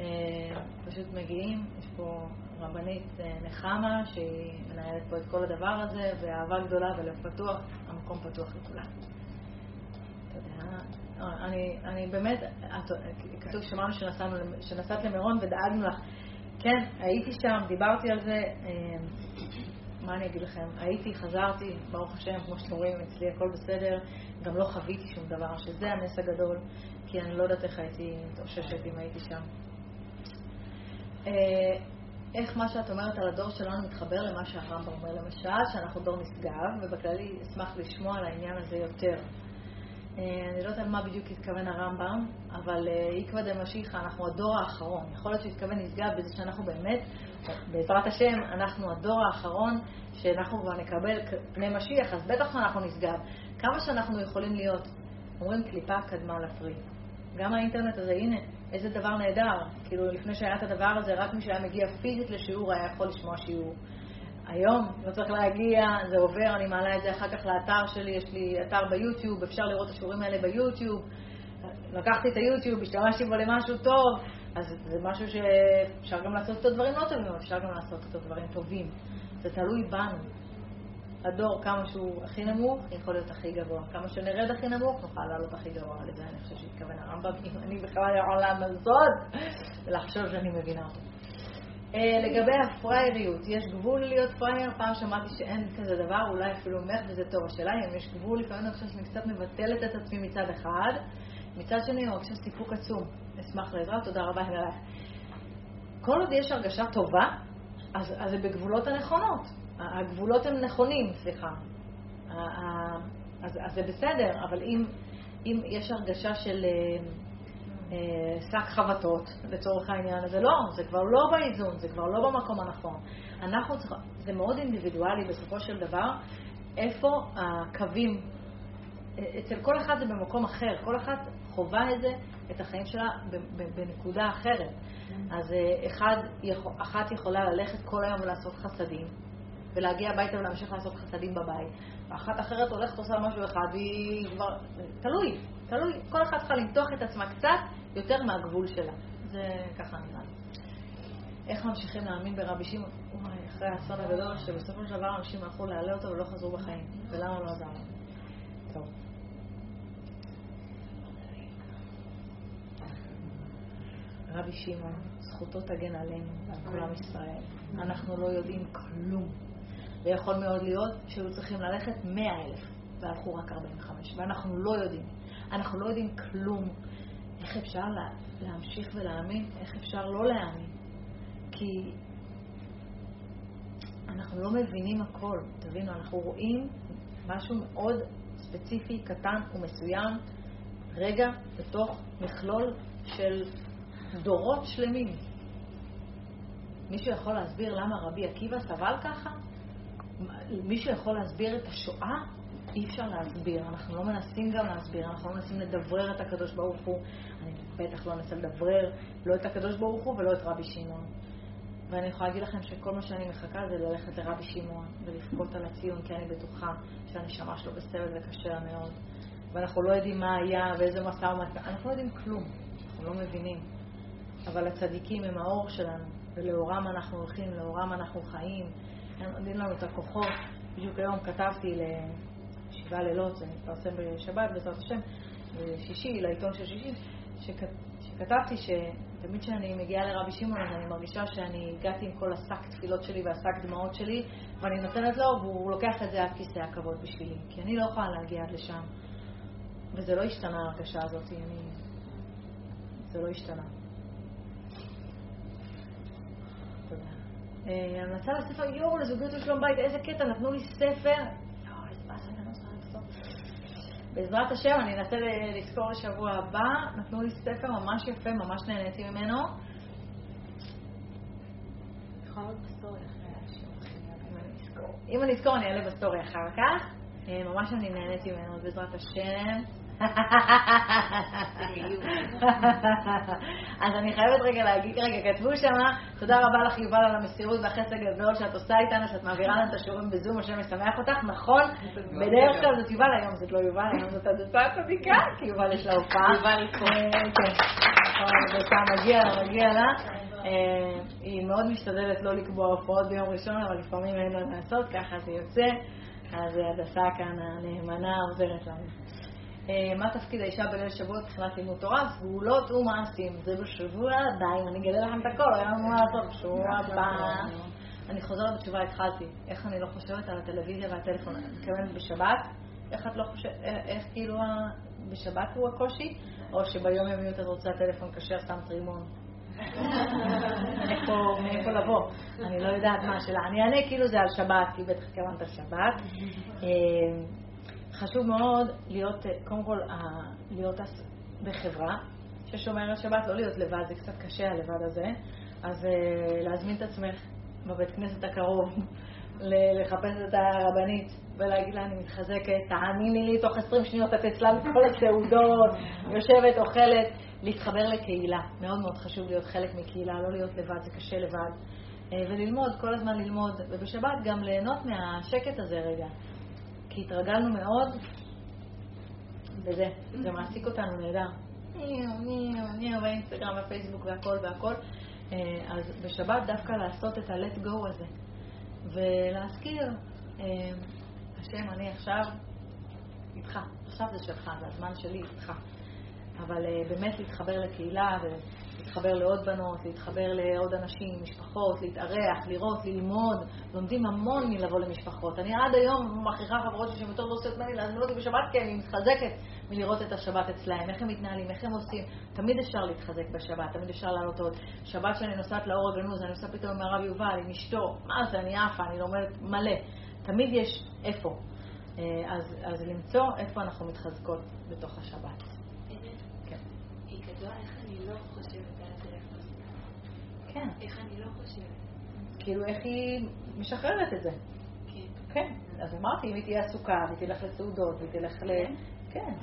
אה, פשוט מגיעים, יש פה רבנית אה, נחמה שהיא מנהלת פה את כל הדבר הזה, ואהבה גדולה ולב פתוח, המקום פתוח לכולם. אני, אני באמת, כתוב שמענו שנסענו, שנסעת למירון ודאגנו לך. כן, הייתי שם, דיברתי על זה, אה, מה אני אגיד לכם? הייתי, חזרתי, ברוך השם, כמו שאתם רואים, אצלי הכל בסדר, גם לא חוויתי שום דבר, שזה הנס הגדול, כי אני לא יודעת איך הייתי מתאוששת אם הייתי שם. אה, איך מה שאת אומרת על הדור שלנו מתחבר למה שהרמב"ם אומר, למשל, שאנחנו דור נשגב, ובכללי אשמח לשמוע על העניין הזה יותר. אה, אני לא יודעת על מה בדיוק התכוון הרמב"ם, אבל עקבא אה, דמשיחא, אנחנו הדור האחרון. יכול להיות שהוא התכוון נשגב בזה שאנחנו באמת, בעזרת השם, אנחנו הדור האחרון, שאנחנו כבר נקבל פני משיח, אז בטח אנחנו נשגב. כמה שאנחנו יכולים להיות, אומרים קליפה קדמה לפרי. גם האינטרנט הזה, הנה, איזה דבר נהדר. כאילו, לפני שהיה את הדבר הזה, רק מי שהיה מגיע פיזית לשיעור היה יכול לשמוע שיעור. היום לא צריך להגיע, זה עובר, אני מעלה את זה אחר כך לאתר שלי, יש לי אתר ביוטיוב, אפשר לראות את השיעורים האלה ביוטיוב. לקחתי את היוטיוב, השתמשתי בו למשהו טוב, אז זה משהו שאפשר גם לעשות אותו דברים לא טובים, אבל אפשר גם לעשות אותו דברים טובים. זה תלוי בנו. הדור, כמה שהוא הכי נמוך, יכול להיות הכי גבוה. כמה שנרד הכי נמוך, נוכל לעלות הכי גבוה. לזה אני חושב שהתכוון הרמב"ם, אם אני בכלל העולם הזאת, ולחשוב שאני מבינה אותו. אה, לגבי הפרייריות, יש גבול להיות פרייר? פעם שמעתי שאין כזה דבר, אולי אפילו אומר וזה טוב. השאלה אם יש גבול, לפעמים אני חושבת שאני קצת מבטלת את עצמי מצד אחד, מצד שני אני מרגישה סיפוק עצום. אשמח לעזרה, תודה רבה אלייך. כל עוד יש הרגשה טובה, אז, אז זה בגבולות הנכונות. הגבולות הם נכונים, סליחה. אז, אז זה בסדר, אבל אם, אם יש הרגשה של אה, שק חבטות, לצורך העניין, זה לא, זה כבר לא באיזון, זה כבר לא במקום הנכון. אנחנו צריכים, זה מאוד אינדיבידואלי בסופו של דבר, איפה הקווים, אצל כל אחד זה במקום אחר, כל אחת חווה את זה, את החיים שלה בנקודה אחרת. אז אה, אחד, אחת יכולה ללכת כל היום ולעשות חסדים, ולהגיע הביתה ולהמשיך לעשות חסדים בבית. ואחת אחרת הולכת עושה משהו אחד, והיא כבר... תלוי, תלוי. כל אחת צריכה למתוח את עצמה קצת יותר מהגבול שלה. זה ככה נראה לי. איך ממשיכים להאמין ברבי שמעון? אחרי האסון הגדול, שבסופו של דבר אנשים הלכו להעלה אותו ולא חזרו בחיים. ולמה לא עזר להם? רבי שמעון, זכותו תגן עלינו ועל כל עם ישראל. אנחנו לא יודעים כלום. ויכול מאוד להיות שהיו צריכים ללכת מאה אלף, והלכו רק 45, ואנחנו לא יודעים. אנחנו לא יודעים כלום. איך אפשר לה, להמשיך ולהאמין? איך אפשר לא להאמין? כי אנחנו לא מבינים הכל, תבינו, אנחנו רואים משהו מאוד ספציפי, קטן ומסוים, רגע בתוך מכלול של דורות שלמים. מישהו יכול להסביר למה רבי עקיבא סבל ככה? מישהו יכול להסביר את השואה? אי אפשר להסביר. אנחנו לא מנסים גם להסביר, אנחנו לא מנסים לדברר את הקדוש ברוך הוא. אני בטח לא אנסה לדברר לא את הקדוש ברוך הוא ולא את רבי שמעון. ואני יכולה להגיד לכם שכל מה שאני מחכה זה ללכת לרבי שמעון ולבכות על הציון, כי אני בטוחה שהנשמה שלו בסבל וקשה מאוד. ואנחנו לא יודעים מה היה ואיזה משא ומתן, אנחנו לא יודעים כלום, אנחנו לא מבינים. אבל הצדיקים הם האור שלנו, ולאורם אנחנו הולכים, לאורם אנחנו חיים. הם נותנים לנו את הכוחות. בדיוק היום כתבתי לשבעה לילות, זה מתפרסם בשבת, בעזרת השם, בשישי, לעיתון של שישי, שכ... שכתבתי שתמיד כשאני מגיעה לרבי שמעון אז אני מרגישה שאני הגעתי עם כל השק תפילות שלי והשק דמעות שלי ואני נותנת לו והוא לוקח את זה עד כיסא הכבוד בשבילי כי אני לא יכולה להגיע עד לשם וזה לא השתנה ההרגשה הזאת, אני... זה לא השתנה. אה, המלצה לספר יואו לזוגיות ושלום בית, איזה קטע, נתנו לי ספר. בעזרת השם, אני אנסה לזכור לשבוע הבא. נתנו לי ספר ממש יפה, ממש נהניתי ממנו. אם אני אזכור, אני אעלה בסטורי אחר כך. אה, ממש אני נהניתי ממנו, בעזרת השם. אז אני חייבת רגע להגיד, רגע, כתבו שם, תודה רבה לך יובל על המסירות והחסד הגדול שאת עושה איתנו, שאת מעבירה לנו את השיעורים בזום, השם משמח אותך, נכון, בדרך כלל זאת יובל, היום זאת לא יובל, היום זאת הדסה הצדיקה, כי יובל יש לה הופעה. יובל פה. אה, כן, נכון, מגיע לה, מגיע לה. אה, היא מאוד משתדלת לא לקבוע הופעות ביום ראשון, אבל לפעמים אין לה לעשות, ככה זה יוצא. אז הדסה כאן הנאמנה עוזרת לנו. אה, מה תפקיד האישה בליל שבוע מבחינת לימוד תורה? סגולות ומעשים. זה בשבוע הבא, אם אני אגלה לכם את הכל, היה לנו מה לעשות בשבוע הבא. אני חוזרת בתשובה, התחלתי. איך אני לא חושבת על הטלוויזיה והטלפון? אני מתכוונת בשבת? איך את לא חושבת, אה, איך כאילו בשבת הוא הקושי? או שביום יומיות את רוצה טלפון כשר, שם טרימון? מאיפה לבוא? אני לא יודעת מה השאלה. אני אענה כאילו זה על שבת, כי בטח התכוונת על שבת. אה, חשוב מאוד להיות, קודם כל, להיות בחברה ששומרת שבת, לא להיות לבד, זה קצת קשה הלבד הזה, אז אה, להזמין את עצמך בבית כנסת הקרוב, לחפש את הרבנית ולהגיד לה, אני מתחזקת, תאמיני לי, תוך 20 שניות את אצלה בכל הסעודות, יושבת, אוכלת, להתחבר לקהילה. מאוד מאוד חשוב להיות חלק מקהילה, לא להיות לבד, זה קשה לבד. אה, וללמוד, כל הזמן ללמוד, ובשבת גם ליהנות מהשקט הזה רגע. כי התרגלנו מאוד, וזה, זה מעסיק אותנו נהדר. אני באינסטגרם בפייסבוק והכל והכל. אה, אז בשבת דווקא לעשות את ה-let go הזה, ולהזכיר, אה, השם, אני עכשיו איתך, עכשיו זה שלך, זה הזמן שלי איתך. אבל אה, באמת להתחבר לקהילה להתחבר לעוד בנות, להתחבר לעוד אנשים, משפחות, להתארח, לראות, ללמוד. לומדים המון מלבוא למשפחות. אני עד היום מכריחה חברות שהן יותר לא עושות ממני להזמין אותי בשבת, כי אני מתחזקת מלראות את השבת אצלהם, איך הם מתנהלים, איך הם עושים. תמיד אפשר להתחזק בשבת, תמיד אפשר לעלות עוד. שבת שאני נוסעת לאור הגנוז, אני נוסעת פתאום עם הרב יובל, עם אשתו, מה זה, אני עפה, אני לומדת מלא. תמיד יש איפה. אה, אז, אז למצוא איפה אנחנו מתחזקות בתוך השבת. כן. היא כתבה אני לא חושבת על הטלפון. כן. איך אני לא חושבת. כאילו, איך היא משחררת את זה. כן. כן. אז אמרתי, אם היא תהיה עסוקה, והיא תלך לסעודות, והיא תלך ל... כן.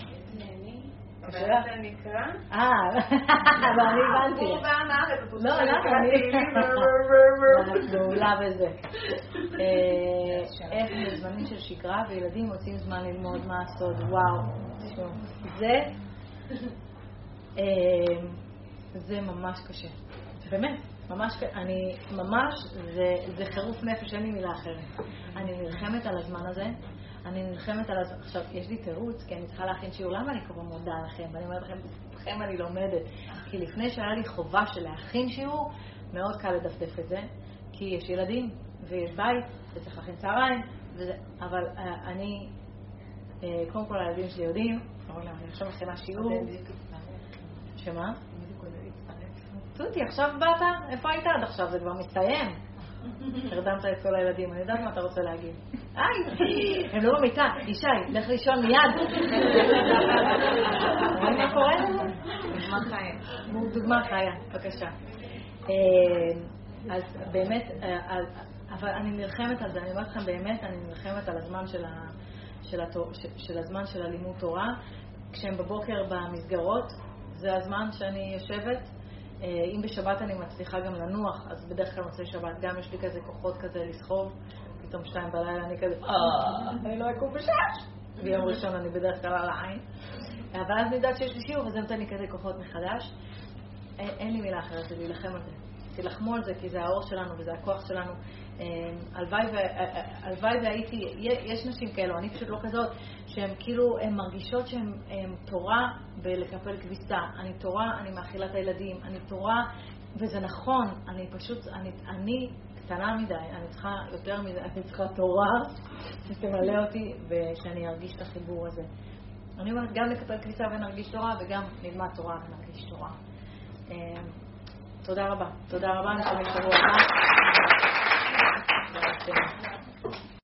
קשה לך? זה נקרא? אה, הבנתי. הוא בא מהארץ, לא, למה? אני... מעולה בזה. איך בזמנים של שגרה וילדים מוצאים זמן ללמוד מה הסוד, וואו. זה, זה ממש קשה. באמת. ממש, אני, ממש, זה, זה חירוף נפש, אין לי מילה אחרת. אני נלחמת על הזמן הזה, אני נלחמת על הזמן, עכשיו, יש לי תירוץ, כי אני צריכה להכין שיעור, למה אני כבר מודה לכם? ואני אומרת לכם, בזכותכם אני לומדת. כי לפני שהיה לי חובה של להכין שיעור, מאוד קל לדפדף את זה, כי יש ילדים, ויש בית, וצריך להכין צהריים, וזה, אבל uh, אני, uh, קודם כל הילדים שלי יודעים, אני עכשיו מכינה שיעור. שמה? תותי, עכשיו באת? איפה היית עד עכשיו? זה כבר מסתיים. הרדמת את כל הילדים, אני יודעת מה אתה רוצה להגיד. היי, הם לא במיטה, ישי, לך לישון מיד. מה קורה? דוגמה חיה. דוגמה חיה, בבקשה. אז באמת, אבל אני נלחמת על זה, אני אומרת לכם באמת, אני נלחמת על הזמן של הזמן של הלימוד תורה. כשהם בבוקר במסגרות, זה הזמן שאני יושבת אה, אם בשבת אני מצליחה גם לנוח, אז בדרך כלל מוצאי שבת גם יש לי כזה כוחות כזה לסחוב, פתאום שתיים בלילה אני כזה, אה, אני לא אקום בשש. ביום ראשון אני בדרך כלל על העין. אבל אז אני יודעת שיש לי שיעור וזה נותן לי כזה כוחות מחדש. אין לי מילה אחרת, זה להילחם על זה. תילחמו על זה, כי זה האור שלנו וזה הכוח שלנו. אמ, הלוואי והייתי, יש נשים כאלו, אני פשוט לא כזאת, שהן כאילו, הן מרגישות שהן תורה בלקפל כביסה. אני תורה, אני מאכילה את הילדים, אני תורה, וזה נכון, אני פשוט, אני, אני קטנה מדי, אני צריכה יותר מדי, אני צריכה תורה שתמלא אותי ושאני ארגיש את החיבור הזה. אני אומרת, גם לקפל כביסה ונרגיש תורה, וגם נלמד תורה ונרגיש תורה. אמ, תודה רבה. תודה רבה, נשמע שבוע הבא. Boston.